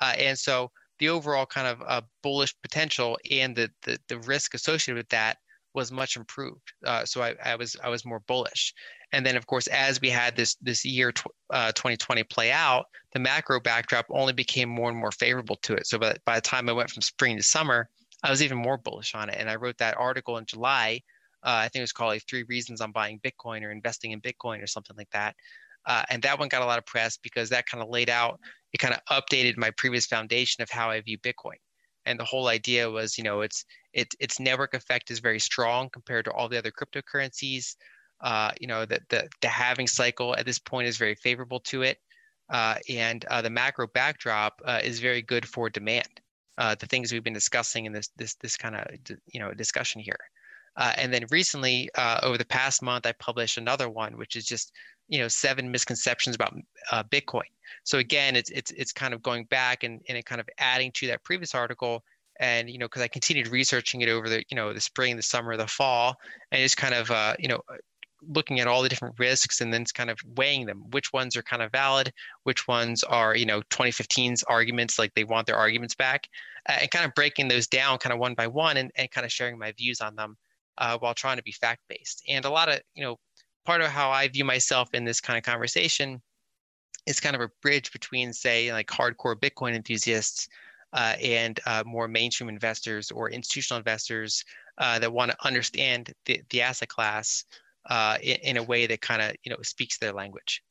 And so the overall kind of bullish potential and the, the the risk associated with that was much improved. Uh, so I, I, was I was more bullish. And then of course, as we had this this year tw- uh, 2020 play out, the macro backdrop only became more and more favorable to it. So by, by the time I went from spring to summer, I was even more bullish on it. And I wrote that article in July. Uh, I think it was called like Three Reasons I'm Buying Bitcoin or Investing in Bitcoin or something like that. Uh, and that one got a lot of press because that kind of laid out, it kind of updated my previous foundation of how I view Bitcoin and the whole idea was you know it's it, its network effect is very strong compared to all the other cryptocurrencies. Uh, you know that the, the halving cycle at this point is very favorable to it. Uh, and uh, the macro backdrop uh, is very good for demand. Uh, the things we've been discussing in this this this kind of you know discussion here. Uh, and then recently over the past month i published another one which is just you know seven misconceptions about bitcoin. So again, it's it's it's kind of going back and, and kind of adding to that previous article. And you know, because I continued researching it over the you know the spring, the summer, the fall, and just kind of uh, you know looking at all the different risks and then kind of weighing them. Which ones are kind of valid? Which ones are you know 2015's arguments like they want their arguments back? Uh, and kind of breaking those down kind of one by one and, and kind of sharing my views on them uh, while trying to be fact based and a lot of you know part of how i view myself in this kind of conversation is kind of a bridge between, say, like hardcore Bitcoin enthusiasts uh, and uh, more mainstream investors or institutional investors uh, that want to understand the, the asset class uh, in, in, a way that kind of you know speaks their language.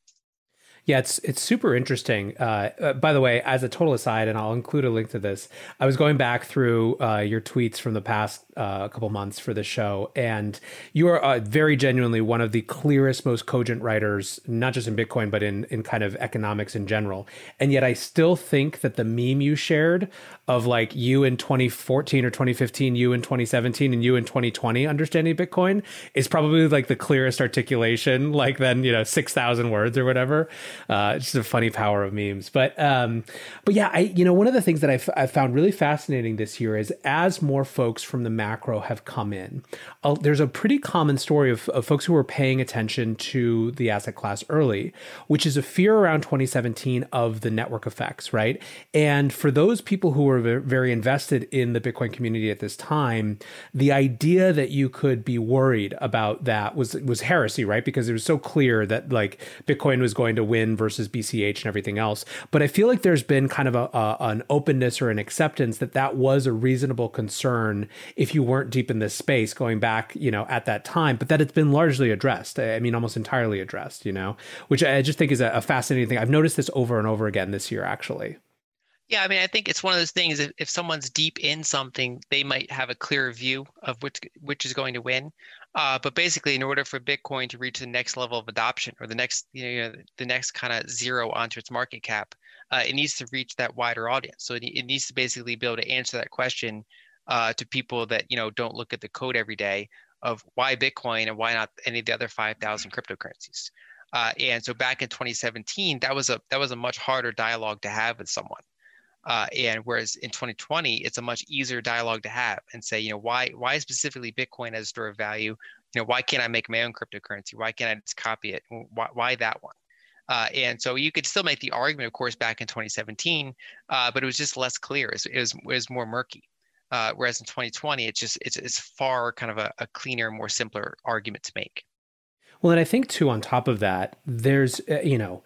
Yeah, it's it's super interesting. Uh, uh, by the way, as a total aside, and I'll include a link to this. I was going back through uh, your tweets from the past uh, couple months for the show, and you are uh, very genuinely one of the clearest, most cogent writers, not just in Bitcoin, but in in kind of economics in general. And yet, I still think that the meme you shared of like you in 2014 or 2015, you in 2017, and you in 2020 understanding Bitcoin is probably like the clearest articulation, like then you know six thousand words or whatever. Uh, it's just a funny power of memes. But um, but yeah, I you know one of the things that I've, I've found really fascinating this year is as more folks from the macro have come in, uh, there's a pretty common story of, of folks who were paying attention to the asset class early, which is a fear around 2017 of the network effects, right? And for those people who were very invested in the Bitcoin community at this time, the idea that you could be worried about that was was heresy, right? Because it was so clear that like Bitcoin was going to win versus BCH and everything else. But I feel like there's been kind of a, a, an openness or an acceptance that that was a reasonable concern if you weren't deep in this space going back, you know, at that time. But that it's been largely addressed. I mean, almost entirely addressed. You know, which I just think is a, a fascinating thing. I've noticed this over and over again this year, actually. Yeah, I mean, I think it's one of those things. If, if someone's deep in something, they might have a clearer view of which which is going to win. Uh, but basically, in order for Bitcoin to reach the next level of adoption or the next, you know, the next kind of zero onto its market cap, uh, it needs to reach that wider audience. So it, it needs to basically be able to answer that question uh, to people that you know don't look at the code every day of why Bitcoin and why not any of the other 5,000 cryptocurrencies. Uh, and so back in 2017, that was a that was a much harder dialogue to have with someone. Uh, and whereas in 2020, it's a much easier dialogue to have and say, you know, why why specifically Bitcoin as a store of value? You know, why can't I make my own cryptocurrency? Why can't I just copy it? Why, why that one? Uh, and so you could still make the argument, of course, back in 2017, uh, but it was just less clear. It was, it was, it was more murky. Uh, whereas in 2020, it's just it's, it's far kind of a, a cleaner, more simpler argument to make. Well, and I think too, on top of that, there's uh, you know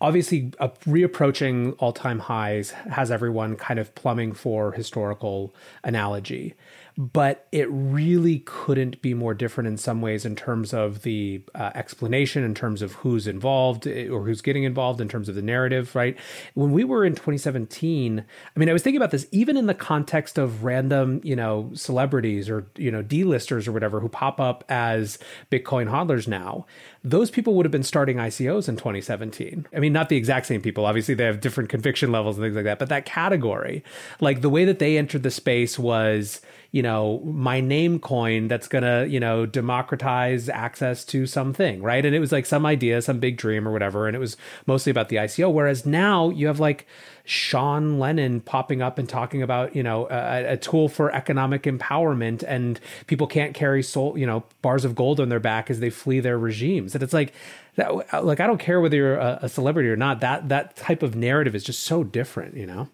obviously uh, reapproaching all-time highs has everyone kind of plumbing for historical analogy but it really couldn't be more different in some ways in terms of the uh, explanation, in terms of who's involved eh, or who's getting involved, in terms of the narrative, right? When we were in 2017, I mean, I was thinking about this even in the context of random, you know, celebrities or, you know, D-listers or whatever who pop up as Bitcoin hodlers now. Those people would have been starting ICOs in 2017. I mean, not the exact same people. Obviously, they have different conviction levels and things like that, but that category, like the way that they entered the space was, you know, my name coin that's going to, you know, democratize access to something, right? And it was like some idea, some big dream or whatever. And it was mostly about the ICO. Whereas now you have like Sean Lennon popping up and talking about, you know, a, a tool for economic empowerment and people can't carry soul, you know, bars of gold on their back as they flee their regimes. And it's like, that, uh, like, I don't care whether you're a, a celebrity or not, that, that type of narrative is just so different, you know?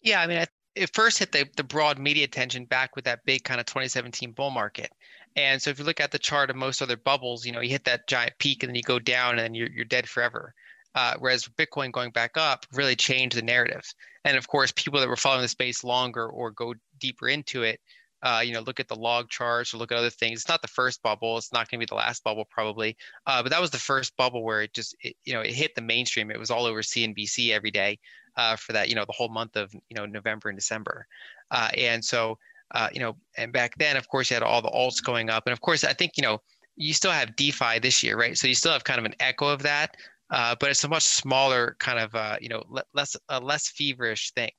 Yeah, I mean, I it first hit the, the broad media attention back with that big kind of 2017 bull market. And so if you look at the chart of most other bubbles, you know, you hit that giant peak and then you go down and then you're, you're dead forever. Uh, whereas Bitcoin going back up really changed the narrative. And of course, people that were following the space longer or go deeper into it, uh, you know, look at the log charts or look at other things. It's not the first bubble. It's not going to be the last bubble probably. Uh, but that was the first bubble where it just, it, you know, it hit the mainstream. It was all over CNBC every day uh, for that, you know, the whole month of, you know, November and December. Uh, and so, uh, you know, and back then, of course, you had all the alts going up. And of course, I think, you know, you still have DeFi this year, right? So you still have kind of an echo of that, uh, but it's a much smaller kind of, uh, you know, less, a less feverish thing.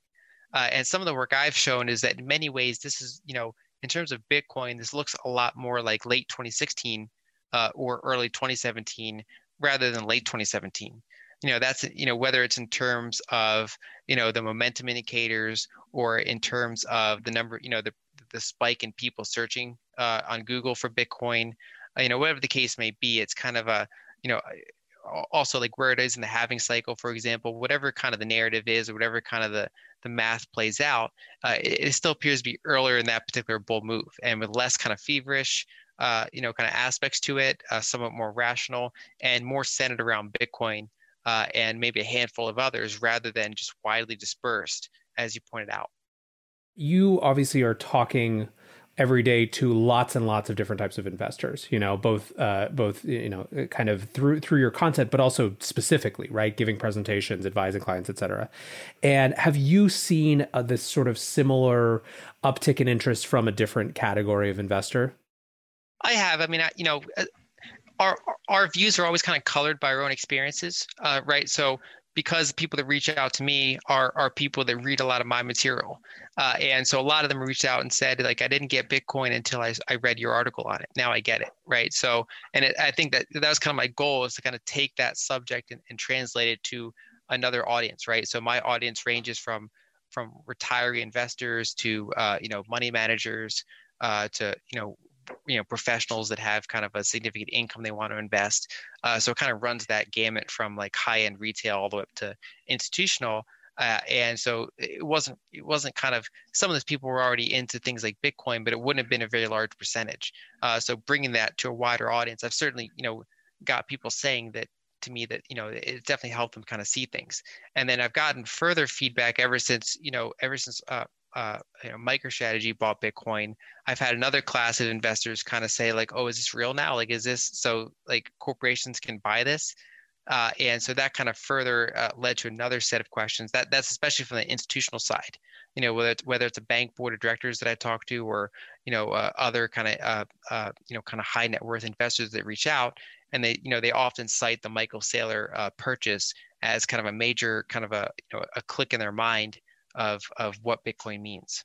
Uh, and some of the work I've shown is that in many ways, this is, you know, in terms of Bitcoin, this looks a lot more like late 2016 uh, or early 2017 rather than late 2017 you know that's you know whether it's in terms of you know the momentum indicators or in terms of the number you know the the spike in people searching uh, on Google for Bitcoin, you know whatever the case may be, it's kind of a you know also like where it is in the halving cycle, for example, whatever kind of the narrative is or whatever kind of the the math plays out, uh, it, it, still appears to be earlier in that particular bull move and with less kind of feverish. Uh, you know, kind of aspects to it, uh, somewhat more rational and more centered around Bitcoin uh, and maybe a handful of others rather than just widely dispersed, as you pointed out. You obviously are talking every day to lots and lots of different types of investors you know both uh, both you know kind of through through your content but also specifically right giving presentations advising clients etc and have you seen uh, this sort of similar uptick in interest from a different category of investor? I have. I mean I, you know uh, our our views are always kind of colored by our own experiences uh, right? So because people that reach out to me are are people that read a lot of my material, uh, and so a lot of them reached out and said like I didn't get Bitcoin until I, I read your article on it. Now I get it, right? So, and it, I think that that was kind of my goal is to kind of take that subject and, and translate it to another audience, right? So my audience ranges from from retiree investors to uh, you know money managers uh, to you know you know professionals that have kind of a significant income they want to invest. Uh, so it kind of runs that gamut from like high end retail all the way up to institutional. Uh, and so it wasn't it wasn't kind of some of those people were already into things like Bitcoin, but it wouldn't have been a very large percentage. Uh, so bringing that to a wider audience, I've certainly you know got people saying that to me that you know it definitely helped them kind of see things. And then I've gotten further feedback ever since you know ever since uh, uh, you know, MicroStrategy bought Bitcoin. I've had another class of investors kind of say like, "Oh, is this real now? Like, is this so like corporations can buy this?" Uh, and so that kind of further uh, led to another set of questions. That that's especially from the institutional side. You know, whether it's whether it's a bank board of directors that I talk to, or you know, uh, other kind of uh, uh, you know kind of high net worth investors that reach out, and they you know they often cite the Michael Saylor purchase as kind of a major kind of a you know a click in their mind of of what Bitcoin means.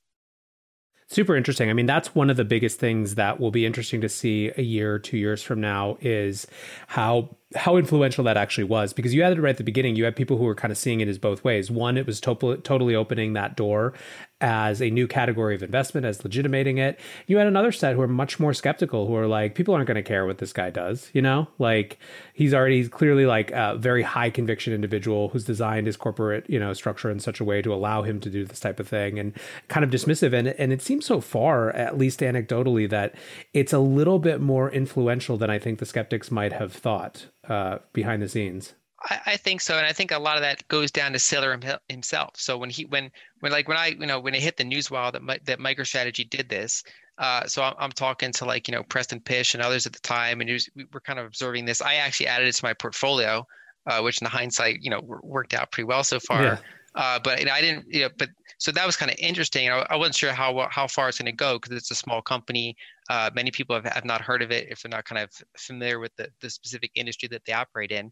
Super interesting. I mean, that's one of the biggest things that will be interesting to see a year two years from now is how how influential that actually was because you had it right at the beginning. You had people who were kind of seeing it as both ways. One, it was to- totally opening that door as a new category of investment, as legitimating it. You had another set who are much more skeptical, who are like, people aren't going to care what this guy does. You know, like he's already clearly like a very high conviction individual who's designed his corporate you know structure in such a way to allow him to do this type of thing, and kind of dismissive. And and it seems so far, at least anecdotally, that it's a little bit more influential than I think the skeptics might have thought uh, behind the scenes. I, I, think so, and I think a lot of that goes down to Saylor himself. So when he when when like when I you know when it hit the news wire that that MicroStrategy did this, uh, so I'm, I'm, talking to like you know Preston Pysh and others at the time, and was, we were kind of observing this. I actually added it to my portfolio, uh, which in the hindsight you know worked out pretty well so far. Yeah. Uh, but you know, I didn't, you know, but so that was kind of interesting. I, I wasn't sure how how far it's going to go because it's a small company. Uh, many people have, have not heard of it if they're not kind of familiar with the, the specific industry that they operate in.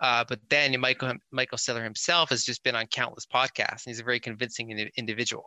Uh, but then Michael Michael Saylor himself has just been on countless podcasts. And he's a very convincing individual.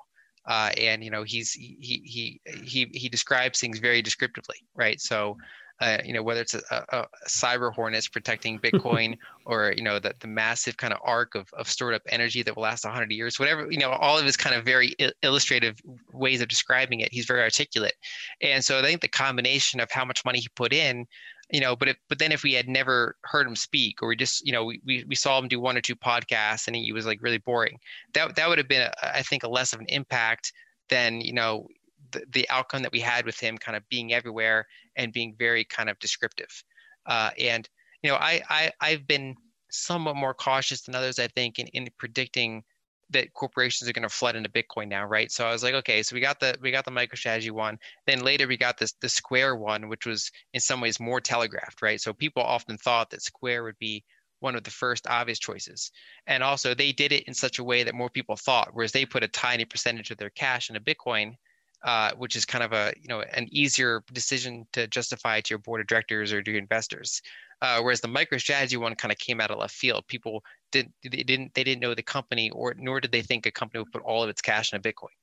Uh, and you know he's he he he he describes things very descriptively, right? So uh, you know, whether it's a, a, a cyber hornets protecting Bitcoin or, you know, the, the massive kind of arc of, of stored up energy that will last 100 years, whatever, you know, all of his kind of very il- illustrative ways of describing it. He's very articulate. And so I think the combination of how much money he put in, you know, but if, but then if we had never heard him speak or we just, you know, we, we, we saw him do one or two podcasts and he was like really boring, that, that would have been, a, I think, a less of an impact than, you know, the, the outcome that we had with him kind of being everywhere and being very kind of descriptive. Uh, and you know, I, I I've been somewhat more cautious than others, I think, in, in predicting that corporations are going to flood into Bitcoin now, right? So I was like, okay, so we got the we got the MicroStrategy one. Then later we got this the Square one, which was in some ways more telegraphed, right? So people often thought that Square would be one of the first obvious choices. And also they did it in such a way that more people thought, whereas they put a tiny percentage of their cash into Bitcoin uh, which is kind of a you know an easier decision to justify to your board of directors or to your investors. Uh, whereas the MicroStrategy one kind of came out of left field. People didn't they didn't they didn't know the company, or nor did they think a company would put all of its cash in a Bitcoin.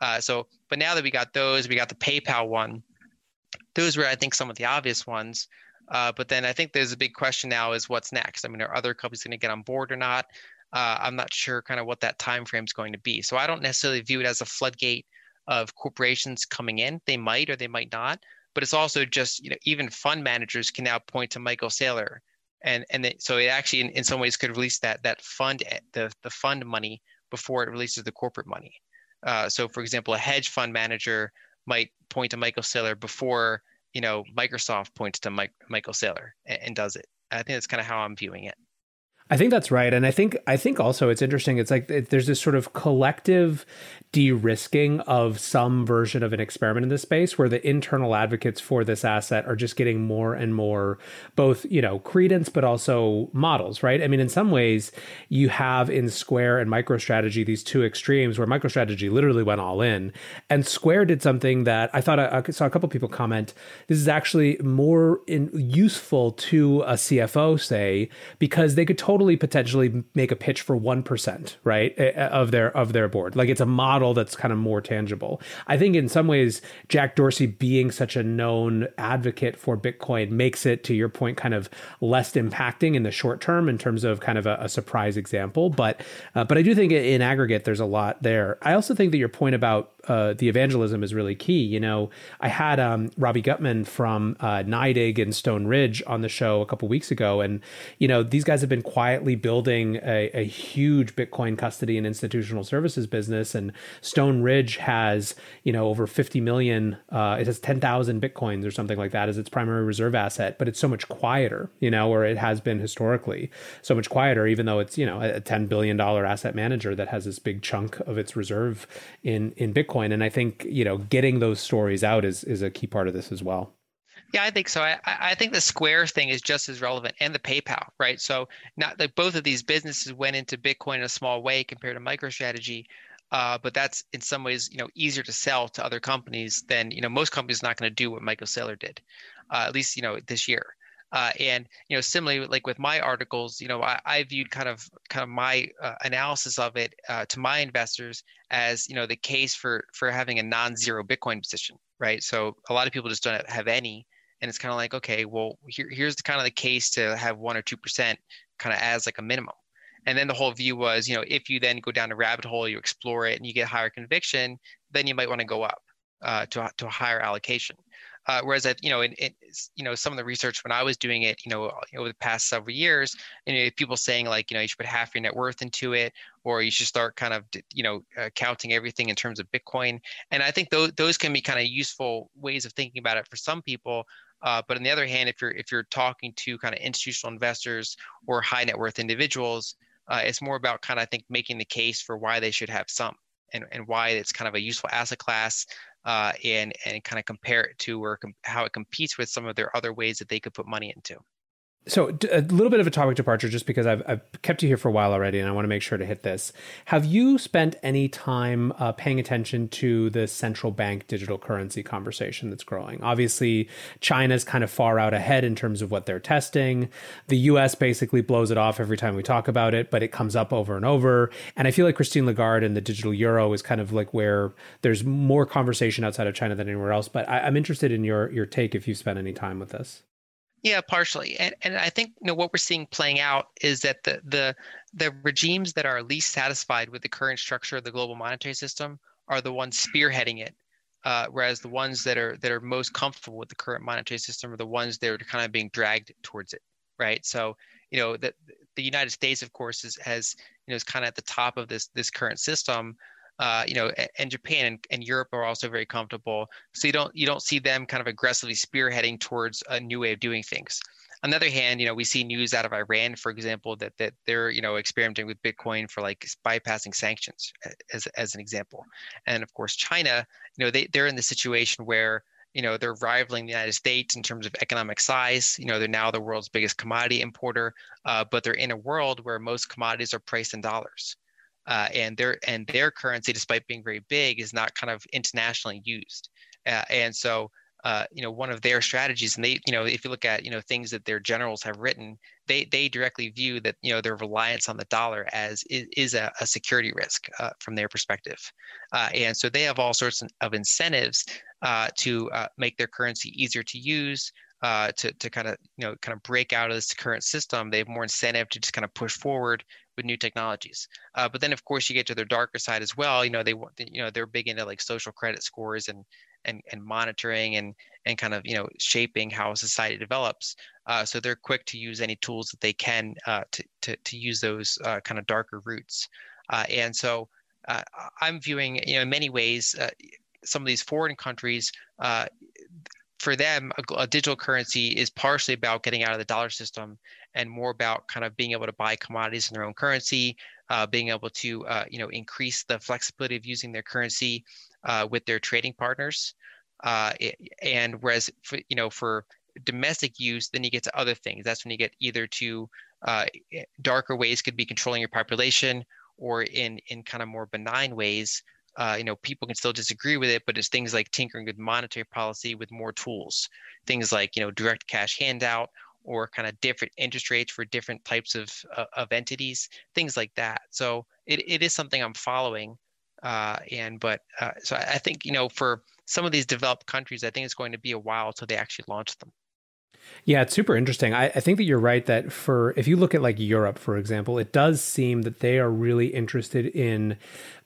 Uh, so, but now that we got those, we got the PayPal one. Those were, I think, some of the obvious ones. Uh, but then I think there's a big question now: is what's next? I mean, are other companies going to get on board or not? Uh, I'm not sure kind of what that time frame is going to be. So I don't necessarily view it as a floodgate of corporations coming in. They might or they might not, but it's also just you know even fund managers can now point to Michael Saylor, and and they, so it actually in, in some ways could release that that fund the the fund money before it releases the corporate money. Uh, so for example, a hedge fund manager might point to Michael Saylor before you know Microsoft points to Mike, Michael Saylor and, and does it. I think that's kind of how I'm viewing it. I think that's right, and I think I think also it's interesting. It's like it, there's this sort of collective de-risking of some version of an experiment in this space where the internal advocates for this asset are just getting more and more both you know credence but also models right? I mean in some ways you have in square and microstrategy these two extremes where microstrategy literally went all in. And square did something that i thought i, I saw a couple people comment this is actually more in, useful to a cfo say because they could totally potentially make a pitch for 1% right of their of their board like it's a model model that's kind of more tangible. I think in some ways, Jack Dorsey being such a known advocate for Bitcoin makes it, to your point, kind of less impacting in the short term in terms of kind of a, a surprise example. But uh, but I do think in aggregate, there's a lot there. I also think that your point about uh, the evangelism is really key. You know, I had um, Robbie Gutmann from uh, NYDIG and Stone Ridge on the show a couple weeks ago, and you know these guys have been quietly building a, a huge Bitcoin custody and institutional services business, and Stone Ridge has you know over 50 million. Uh, it has 10,000 bitcoins or something like that as its primary reserve asset, but it's so much quieter, you know, or it has been historically so much quieter, even though it's you know a 10 billion dollar asset manager that has this big chunk of its reserve in in Bitcoin Bitcoin. And I think you know getting those stories out is is a key part of this as well. Yeah, I think so. I, I think the Square thing is just as relevant, and the PayPal, right? So not like both of these businesses went into Bitcoin in a small way compared to MicroStrategy, uh, but that's in some ways you know easier to sell to other companies than you know most companies not going to do what Michael Saylor did, uh, at least you know this year. Uh, and you know, similarly, like with my articles, you know, I, I viewed kind of kind of my uh, analysis of it uh, to my investors as you know the case for for having a non-zero Bitcoin position, right? So a lot of people just don't have any, and it's kind of like, okay, well, here, here's the kind of the case to have one or two percent kind of as like a minimum. And then the whole view was, you know, if you then go down a rabbit hole, you explore it, and you get higher conviction, then you might want to go up uh, to to a higher allocation. Uh, whereas, I, you know, in, in, you know, some of the research when I was doing it, you know, over the past several years, you know, people saying like, you know, you should put half your net worth into it, or you should start kind of, you know, uh, counting everything in terms of Bitcoin. And I think those those can be kind of useful ways of thinking about it for some people. Uh, but on the other hand, if you're if you're talking to kind of institutional investors or high net worth individuals, uh, it's more about kind of I think making the case for why they should have some and, and why it's kind of a useful asset class uh, and and kind of compare it to or com- how it competes with some of their other ways that they could put money into. So a little bit of a topic departure, just because I've, I've kept you here for a while already, and I want to make sure to hit this. Have you spent any time uh, paying attention to the central bank digital currency conversation that's growing? Obviously, China's kind of far out ahead in terms of what they're testing. The U.S. basically blows it off every time we talk about it, but it comes up over and over. And I feel like Christine Lagarde and the digital euro is kind of like where there's more conversation outside of China than anywhere else. But I, I'm interested in your your take if you've spent any time with this. Yeah, partially, and and I think you know what we're seeing playing out is that the the the regimes that are least satisfied with the current structure of the global monetary system are the ones spearheading it, uh, whereas the ones that are that are most comfortable with the current monetary system are the ones that are kind of being dragged towards it, right? So you know that the United States, of course, is has you know is kind of at the top of this this current system, uh, you know, and Japan and, and, Europe are also very comfortable. So you don't you don't see them kind of aggressively spearheading towards a new way of doing things. On the other hand, you know, we see news out of Iran, for example, that that they're you know experimenting with Bitcoin for like bypassing sanctions, as as an example. And of course, China, you know, they they're in the situation where you know they're rivaling the United States in terms of economic size. You know, they're now the world's biggest commodity importer, uh, but they're in a world where most commodities are priced in dollars uh, and their and their currency, despite being very big, is not kind of internationally used. Uh, and so, uh, you know, one of their strategies, and they, you know, if you look at you know things that their generals have written, they they directly view that you know their reliance on the dollar as is, is a, a, security risk uh, from their perspective, uh, and so they have all sorts of incentives uh, to make their currency easier to use. To to kind of you know kind of break out of this current system, they have more incentive to just kind of push forward with new technologies. Uh, but then, of course, you get to their darker side as well. You know, they want, you know, they're big into like social credit scores and and and monitoring and and kind of you know shaping how society develops. Uh, so they're quick to use any tools that they can uh, to, to to use those uh, kind of darker roots. Uh, and so uh, I'm viewing, you know, in many ways, some of these foreign countries for them, a, a, digital currency is partially about getting out of the dollar system and more about kind of being able to buy commodities in their own currency, uh, being able to uh, you know increase the flexibility of using their currency uh, with their trading partners. Uh, and whereas for, you know for domestic use, then you get to other things. That's when you get either to uh, darker ways could be controlling your population, or in in kind of more benign ways uh, you know, people can still disagree with it, but it's things like tinkering with monetary policy with more tools, things like you know direct cash handout or kind of different interest rates for different types of uh, of entities, things like that. So it, it is something I'm following, uh, and but uh, so I think you know for some of these developed countries, I think it's going to be a while till they actually launch them. Yeah, it's super interesting. I, I, think that you're right that for if you look at like Europe, for example, it does seem that they are really interested in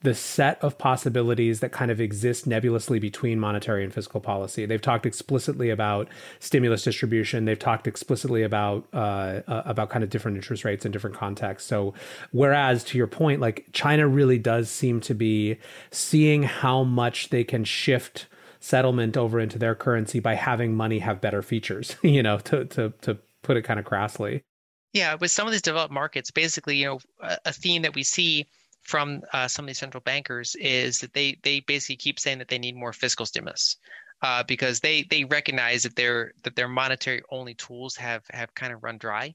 the set of possibilities that kind of exist nebulously between monetary and fiscal policy. They've talked explicitly about stimulus distribution. They've talked explicitly about uh, uh, about kind of different interest rates in different contexts. So, whereas to your point, like China really does seem to be seeing how much they can shift settlement over into their currency by having money have better features, you know, to to to put it kind of crassly. Yeah, with some of these developed markets, basically, you know, a, theme that we see from uh, some of these central bankers is that they they basically keep saying that they need more fiscal stimulus. Uh, because they they recognize that their that their monetary only tools have have kind of run dry.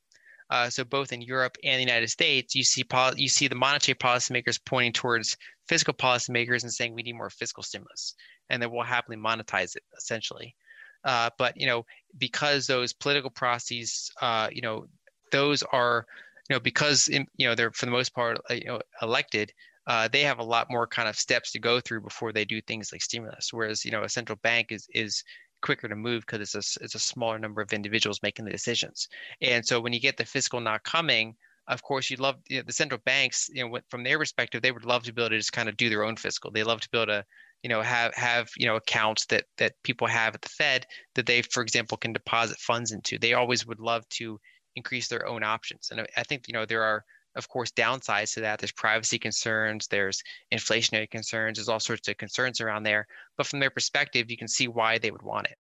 Uh, so both in Europe and the United States, you see pol- you see the monetary policymakers pointing towards fiscal policymakers and saying we need more fiscal stimulus and then we'll happily monetize it essentially. Uh, but you know, because those political processes, uh, you know, those are, you know, because in, you know they're for the most part, uh, you know, elected. Uh, they have a lot more kind of steps to go through before they do things like stimulus. Whereas you know a central bank is is quicker to move because it's a it's a smaller number of individuals making the decisions. And so when you get the fiscal not coming, of course, you'd love you know, the central banks. You know, from their perspective, they would love to be able to just kind of do their own fiscal. They love to be able to you know have have you know accounts that that people have at the Fed that they, for example, can deposit funds into. They always would love to increase their own options, and I think you know there are of course downsides to that there's privacy concerns there's inflationary concerns there's all sorts of concerns around there but from their perspective you can see why they would want it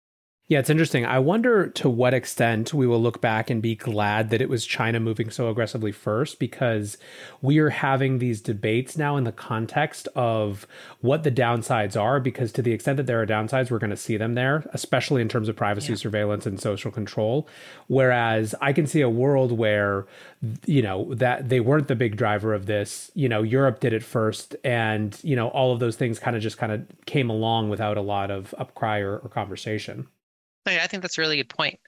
yeah, it's interesting. I wonder to what extent we will look back and be glad that it was China moving so aggressively first because we are having these debates now in the context of what the downsides are. Because to the extent that there are downsides, we're going to see them there, especially in terms of privacy yeah. surveillance and social control. Whereas I can see a world where, you know, that they weren't the big driver of this. You know, Europe did it first, and, you know, all of those things kind of just kind of came along without a lot of upcry or, or conversation. I think that's a really good point.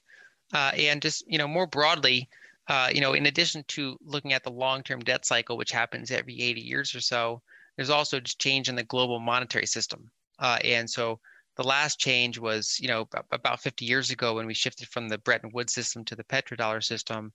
Uh, and just you know more broadly, uh, you know, in addition to looking at the long-term debt cycle, which happens every 80 years or so, there's also just change in the global monetary system. Uh, and so the last change was, you know, about 50 years ago when we shifted from the Bretton Woods system to the petrodollar system.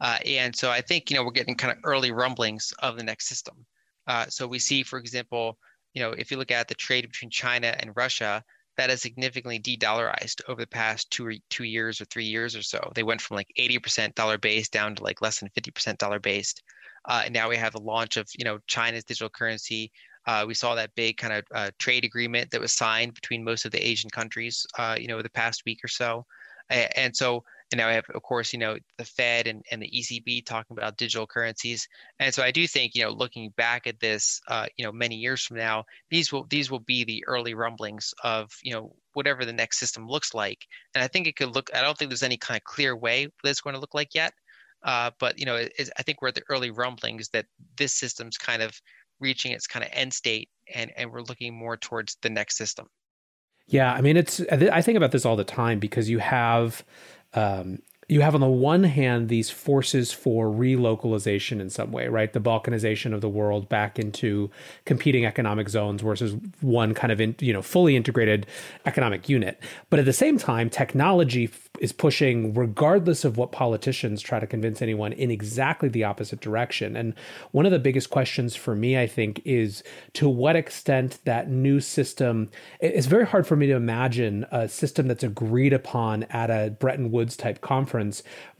Uh, and so I think, you know, we're getting kind of early rumblings of the next system. Uh, so we see, for example, you know, if you look at the trade between China and Russia, that has significantly de-dollarized over the past two or two years or three years or so. They went from like 80% dollar based down to like less than 50% dollar based. Uh, and now we have the launch of you know China's digital currency. Uh, we saw that big kind of uh, trade agreement that was signed between most of the Asian countries, uh, you know, the past week or so. And so and now we have, of course, you know, the Fed and, and the ECB talking about digital currencies. And so I do think, you know, looking back at this, uh, you know, many years from now, these will these will be the early rumblings of, you know, whatever the next system looks like. And I think it could look. I don't think there's any kind of clear way that it's going to look like yet. Uh, but you know, it, I think we're at the early rumblings that this system's kind of reaching its kind of end state, and and we're looking more towards the next system. Yeah, I mean, it's I think about this all the time because you have um, you have on the one hand these forces for relocalization in some way, right? The balkanization of the world back into competing economic zones versus one kind of in, you know fully integrated economic unit. But at the same time, technology is pushing, regardless of what politicians try to convince anyone, in exactly the opposite direction. And one of the biggest questions for me, I think, is to what extent that new system. It's very hard for me to imagine a system that's agreed upon at a Bretton Woods type conference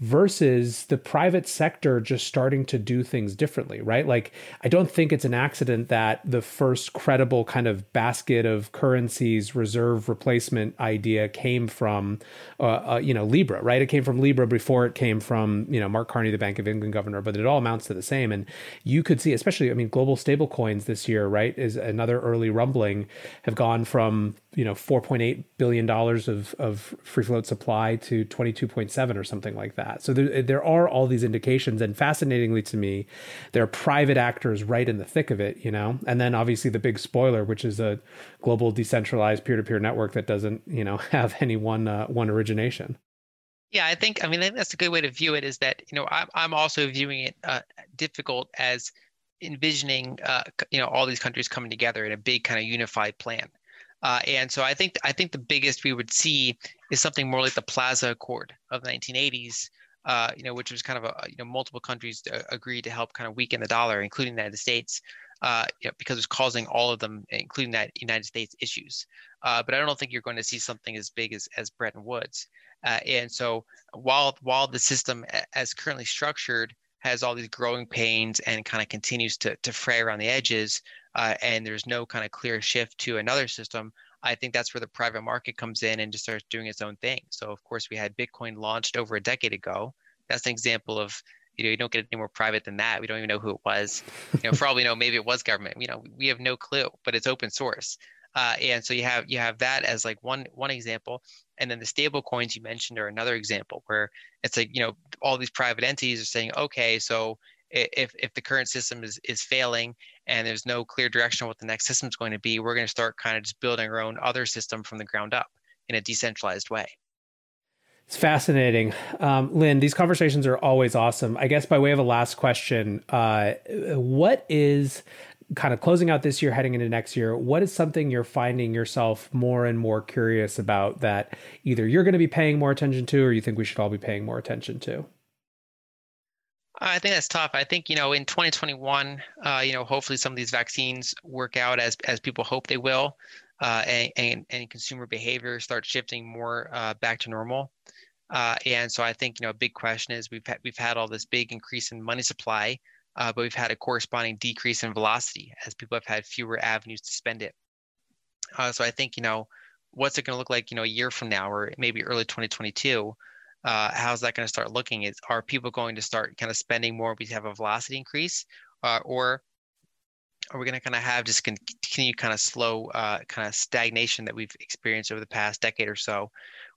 versus the private sector just starting to do things differently, right? Like, I don't think it's an accident that the first credible kind of basket of currencies reserve replacement idea came from, uh, uh, you know, Libra, right? It came from Libra before it came from, you know, Mark Carney, the Bank of England governor, but it all amounts to the same. And you could see, especially, I mean, global stable coins this year, right, is another early rumbling, have gone from you know 4.8 billion dollars of of free float supply to 22.7 or something like that so there, there are all these indications and fascinatingly to me there are private actors right in the thick of it you know and then obviously the big spoiler which is a global decentralized peer-to-peer network that doesn't you know have any one uh, one origination yeah, I think I mean that's a good way to view it. Is that you know I'm I'm also viewing it uh, difficult as envisioning uh, you know all these countries coming together in a big kind of unified plan. Uh, and so I think I think the biggest we would see is something more like the Plaza Accord of the 1980s, uh, you know, which was kind of a you know multiple countries uh, agreed to help kind of weaken the dollar, including the United States, uh, you know, because it's causing all of them, including that United States issues. Uh, but I don't think you're going to see something as big as as Bretton Woods. Uh, and so while while the system as currently structured has all these growing pains and kind of continues to to fray around the edges, uh, and there's no kind of clear shift to another system, I think that's where the private market comes in and just starts doing its own thing. So of course we had Bitcoin launched over a decade ago. That's an example of you know you don't get any more private than that. We don't even know who it was. You know, for all we know, maybe it was government. You know, we have no clue, but it's open source. Uh, and so you have you have that as like one one example, and then the stable coins you mentioned are another example where it's like you know all these private entities are saying, okay, so if if the current system is is failing and there's no clear direction on what the next system is going to be, we're going to start kind of just building our own other system from the ground up in a decentralized way. It's fascinating. Um, Lyn, these conversations are always awesome. I guess by way of a last question, uh, what is kind of closing out this year, heading into next year, what is something you're finding yourself more and more curious about that either you're going to be paying more attention to or you think we should all be paying more attention to? I think that's tough. I think you know in 2021, uh, you know, hopefully some of these vaccines work out as as people hope they will, uh, and, and, and consumer behavior starts shifting more uh, back to normal. Uh, and so I think you know a big question is we've had, we've had all this big increase in money supply, uh, but we've had a corresponding decrease in velocity as people have had fewer avenues to spend it. Uh, so I think you know what's it going to look like you know a year from now or maybe early 2022 uh, how's that going to start looking? Is are people going to start kind of spending more We have a velocity increase, uh, or are we going to kind of have just continue kind of slow uh, kind of stagnation that we've experienced over the past decade or so,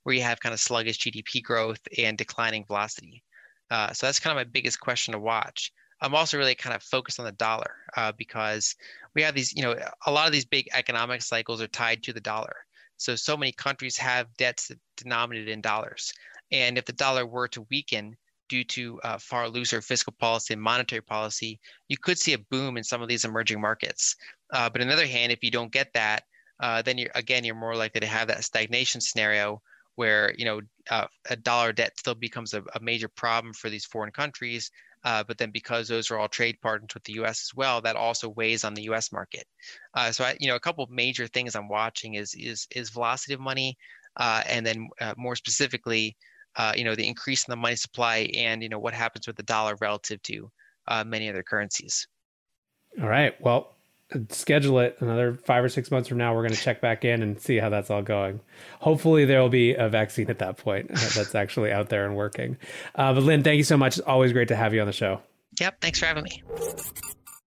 where you have kind of sluggish GDP growth and declining velocity? Uh, so that's kind of my biggest question to watch. I'm also really kind of focused on the dollar uh, because we have these, you know, a lot of these big economic cycles are tied to the dollar. So, so many countries have debts denominated in dollars. And if the dollar were to weaken due to uh, far looser fiscal policy and monetary policy, you could see a boom in some of these emerging markets. Uh, but on the other hand, if you don't get that, uh, then you're again you're more likely to have that stagnation scenario where you know uh, a dollar debt still becomes a, a, major problem for these foreign countries. Uh, but then because those are all trade partners with the U.S. as well, that also weighs on the U.S. market. Uh, so I, you know a couple of major things I'm watching is is is velocity of money, and then more specifically uh, you know, the increase in the money supply and, you know, what happens with the dollar relative to uh, many other currencies. All right. Well, schedule it another five or six months from now. We're going to check back in and see how that's all going. Hopefully, there will be a vaccine at that point that's actually out there and working. Uh, but Lyn, thank you so much. It's always great to have you on the show. Yep. Thanks for having me.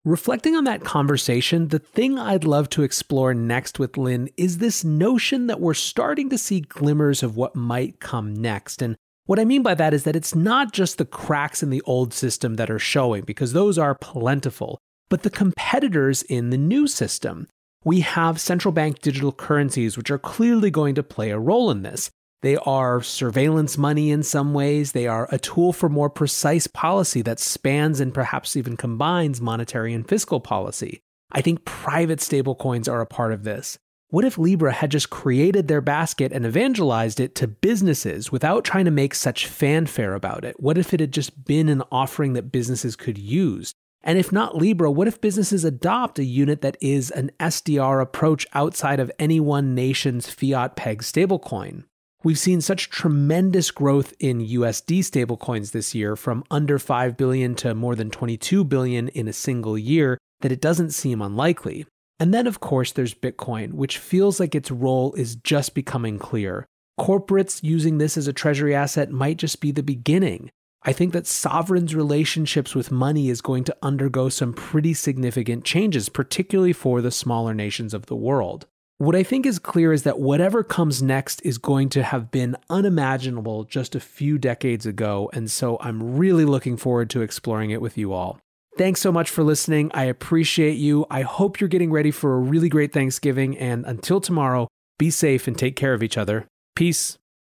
Reflecting on that conversation, the thing I'd love to explore next with Lyn is this notion that we're starting to see glimmers of what might come next. And what I mean by that is that it's not just the cracks in the old system that are showing, because those are plentiful, but the competitors in the new system. We have central bank digital currencies, which are clearly going to play a role in this. They are surveillance money in some ways. They are a tool for more precise policy that spans and perhaps even combines monetary and fiscal policy. I think private stablecoins are a part of this. What if Libra had just created their basket and evangelized it to businesses without trying to make such fanfare about it? What if it had just been an offering that businesses could use? And if not Libra, what if businesses adopt a unit that is an SDR approach outside of any one nation's fiat peg stablecoin? We've seen such tremendous growth in USD stablecoins this year from under 5 billion to more than 22 billion in a single year that it doesn't seem unlikely. And then, of course, there's Bitcoin, which feels like its role is just becoming clear. Corporates using this as a treasury asset might just be the beginning. I think that sovereigns' relationships with money is going to undergo some pretty significant changes, particularly for the smaller nations of the world. What I think is clear is that whatever comes next is going to have been unimaginable just a few decades ago, and so I'm really looking forward to exploring it with you all. Thanks so much for listening. I appreciate you. I hope you're getting ready for a really great Thanksgiving, and until tomorrow, be safe and take care of each other. Peace.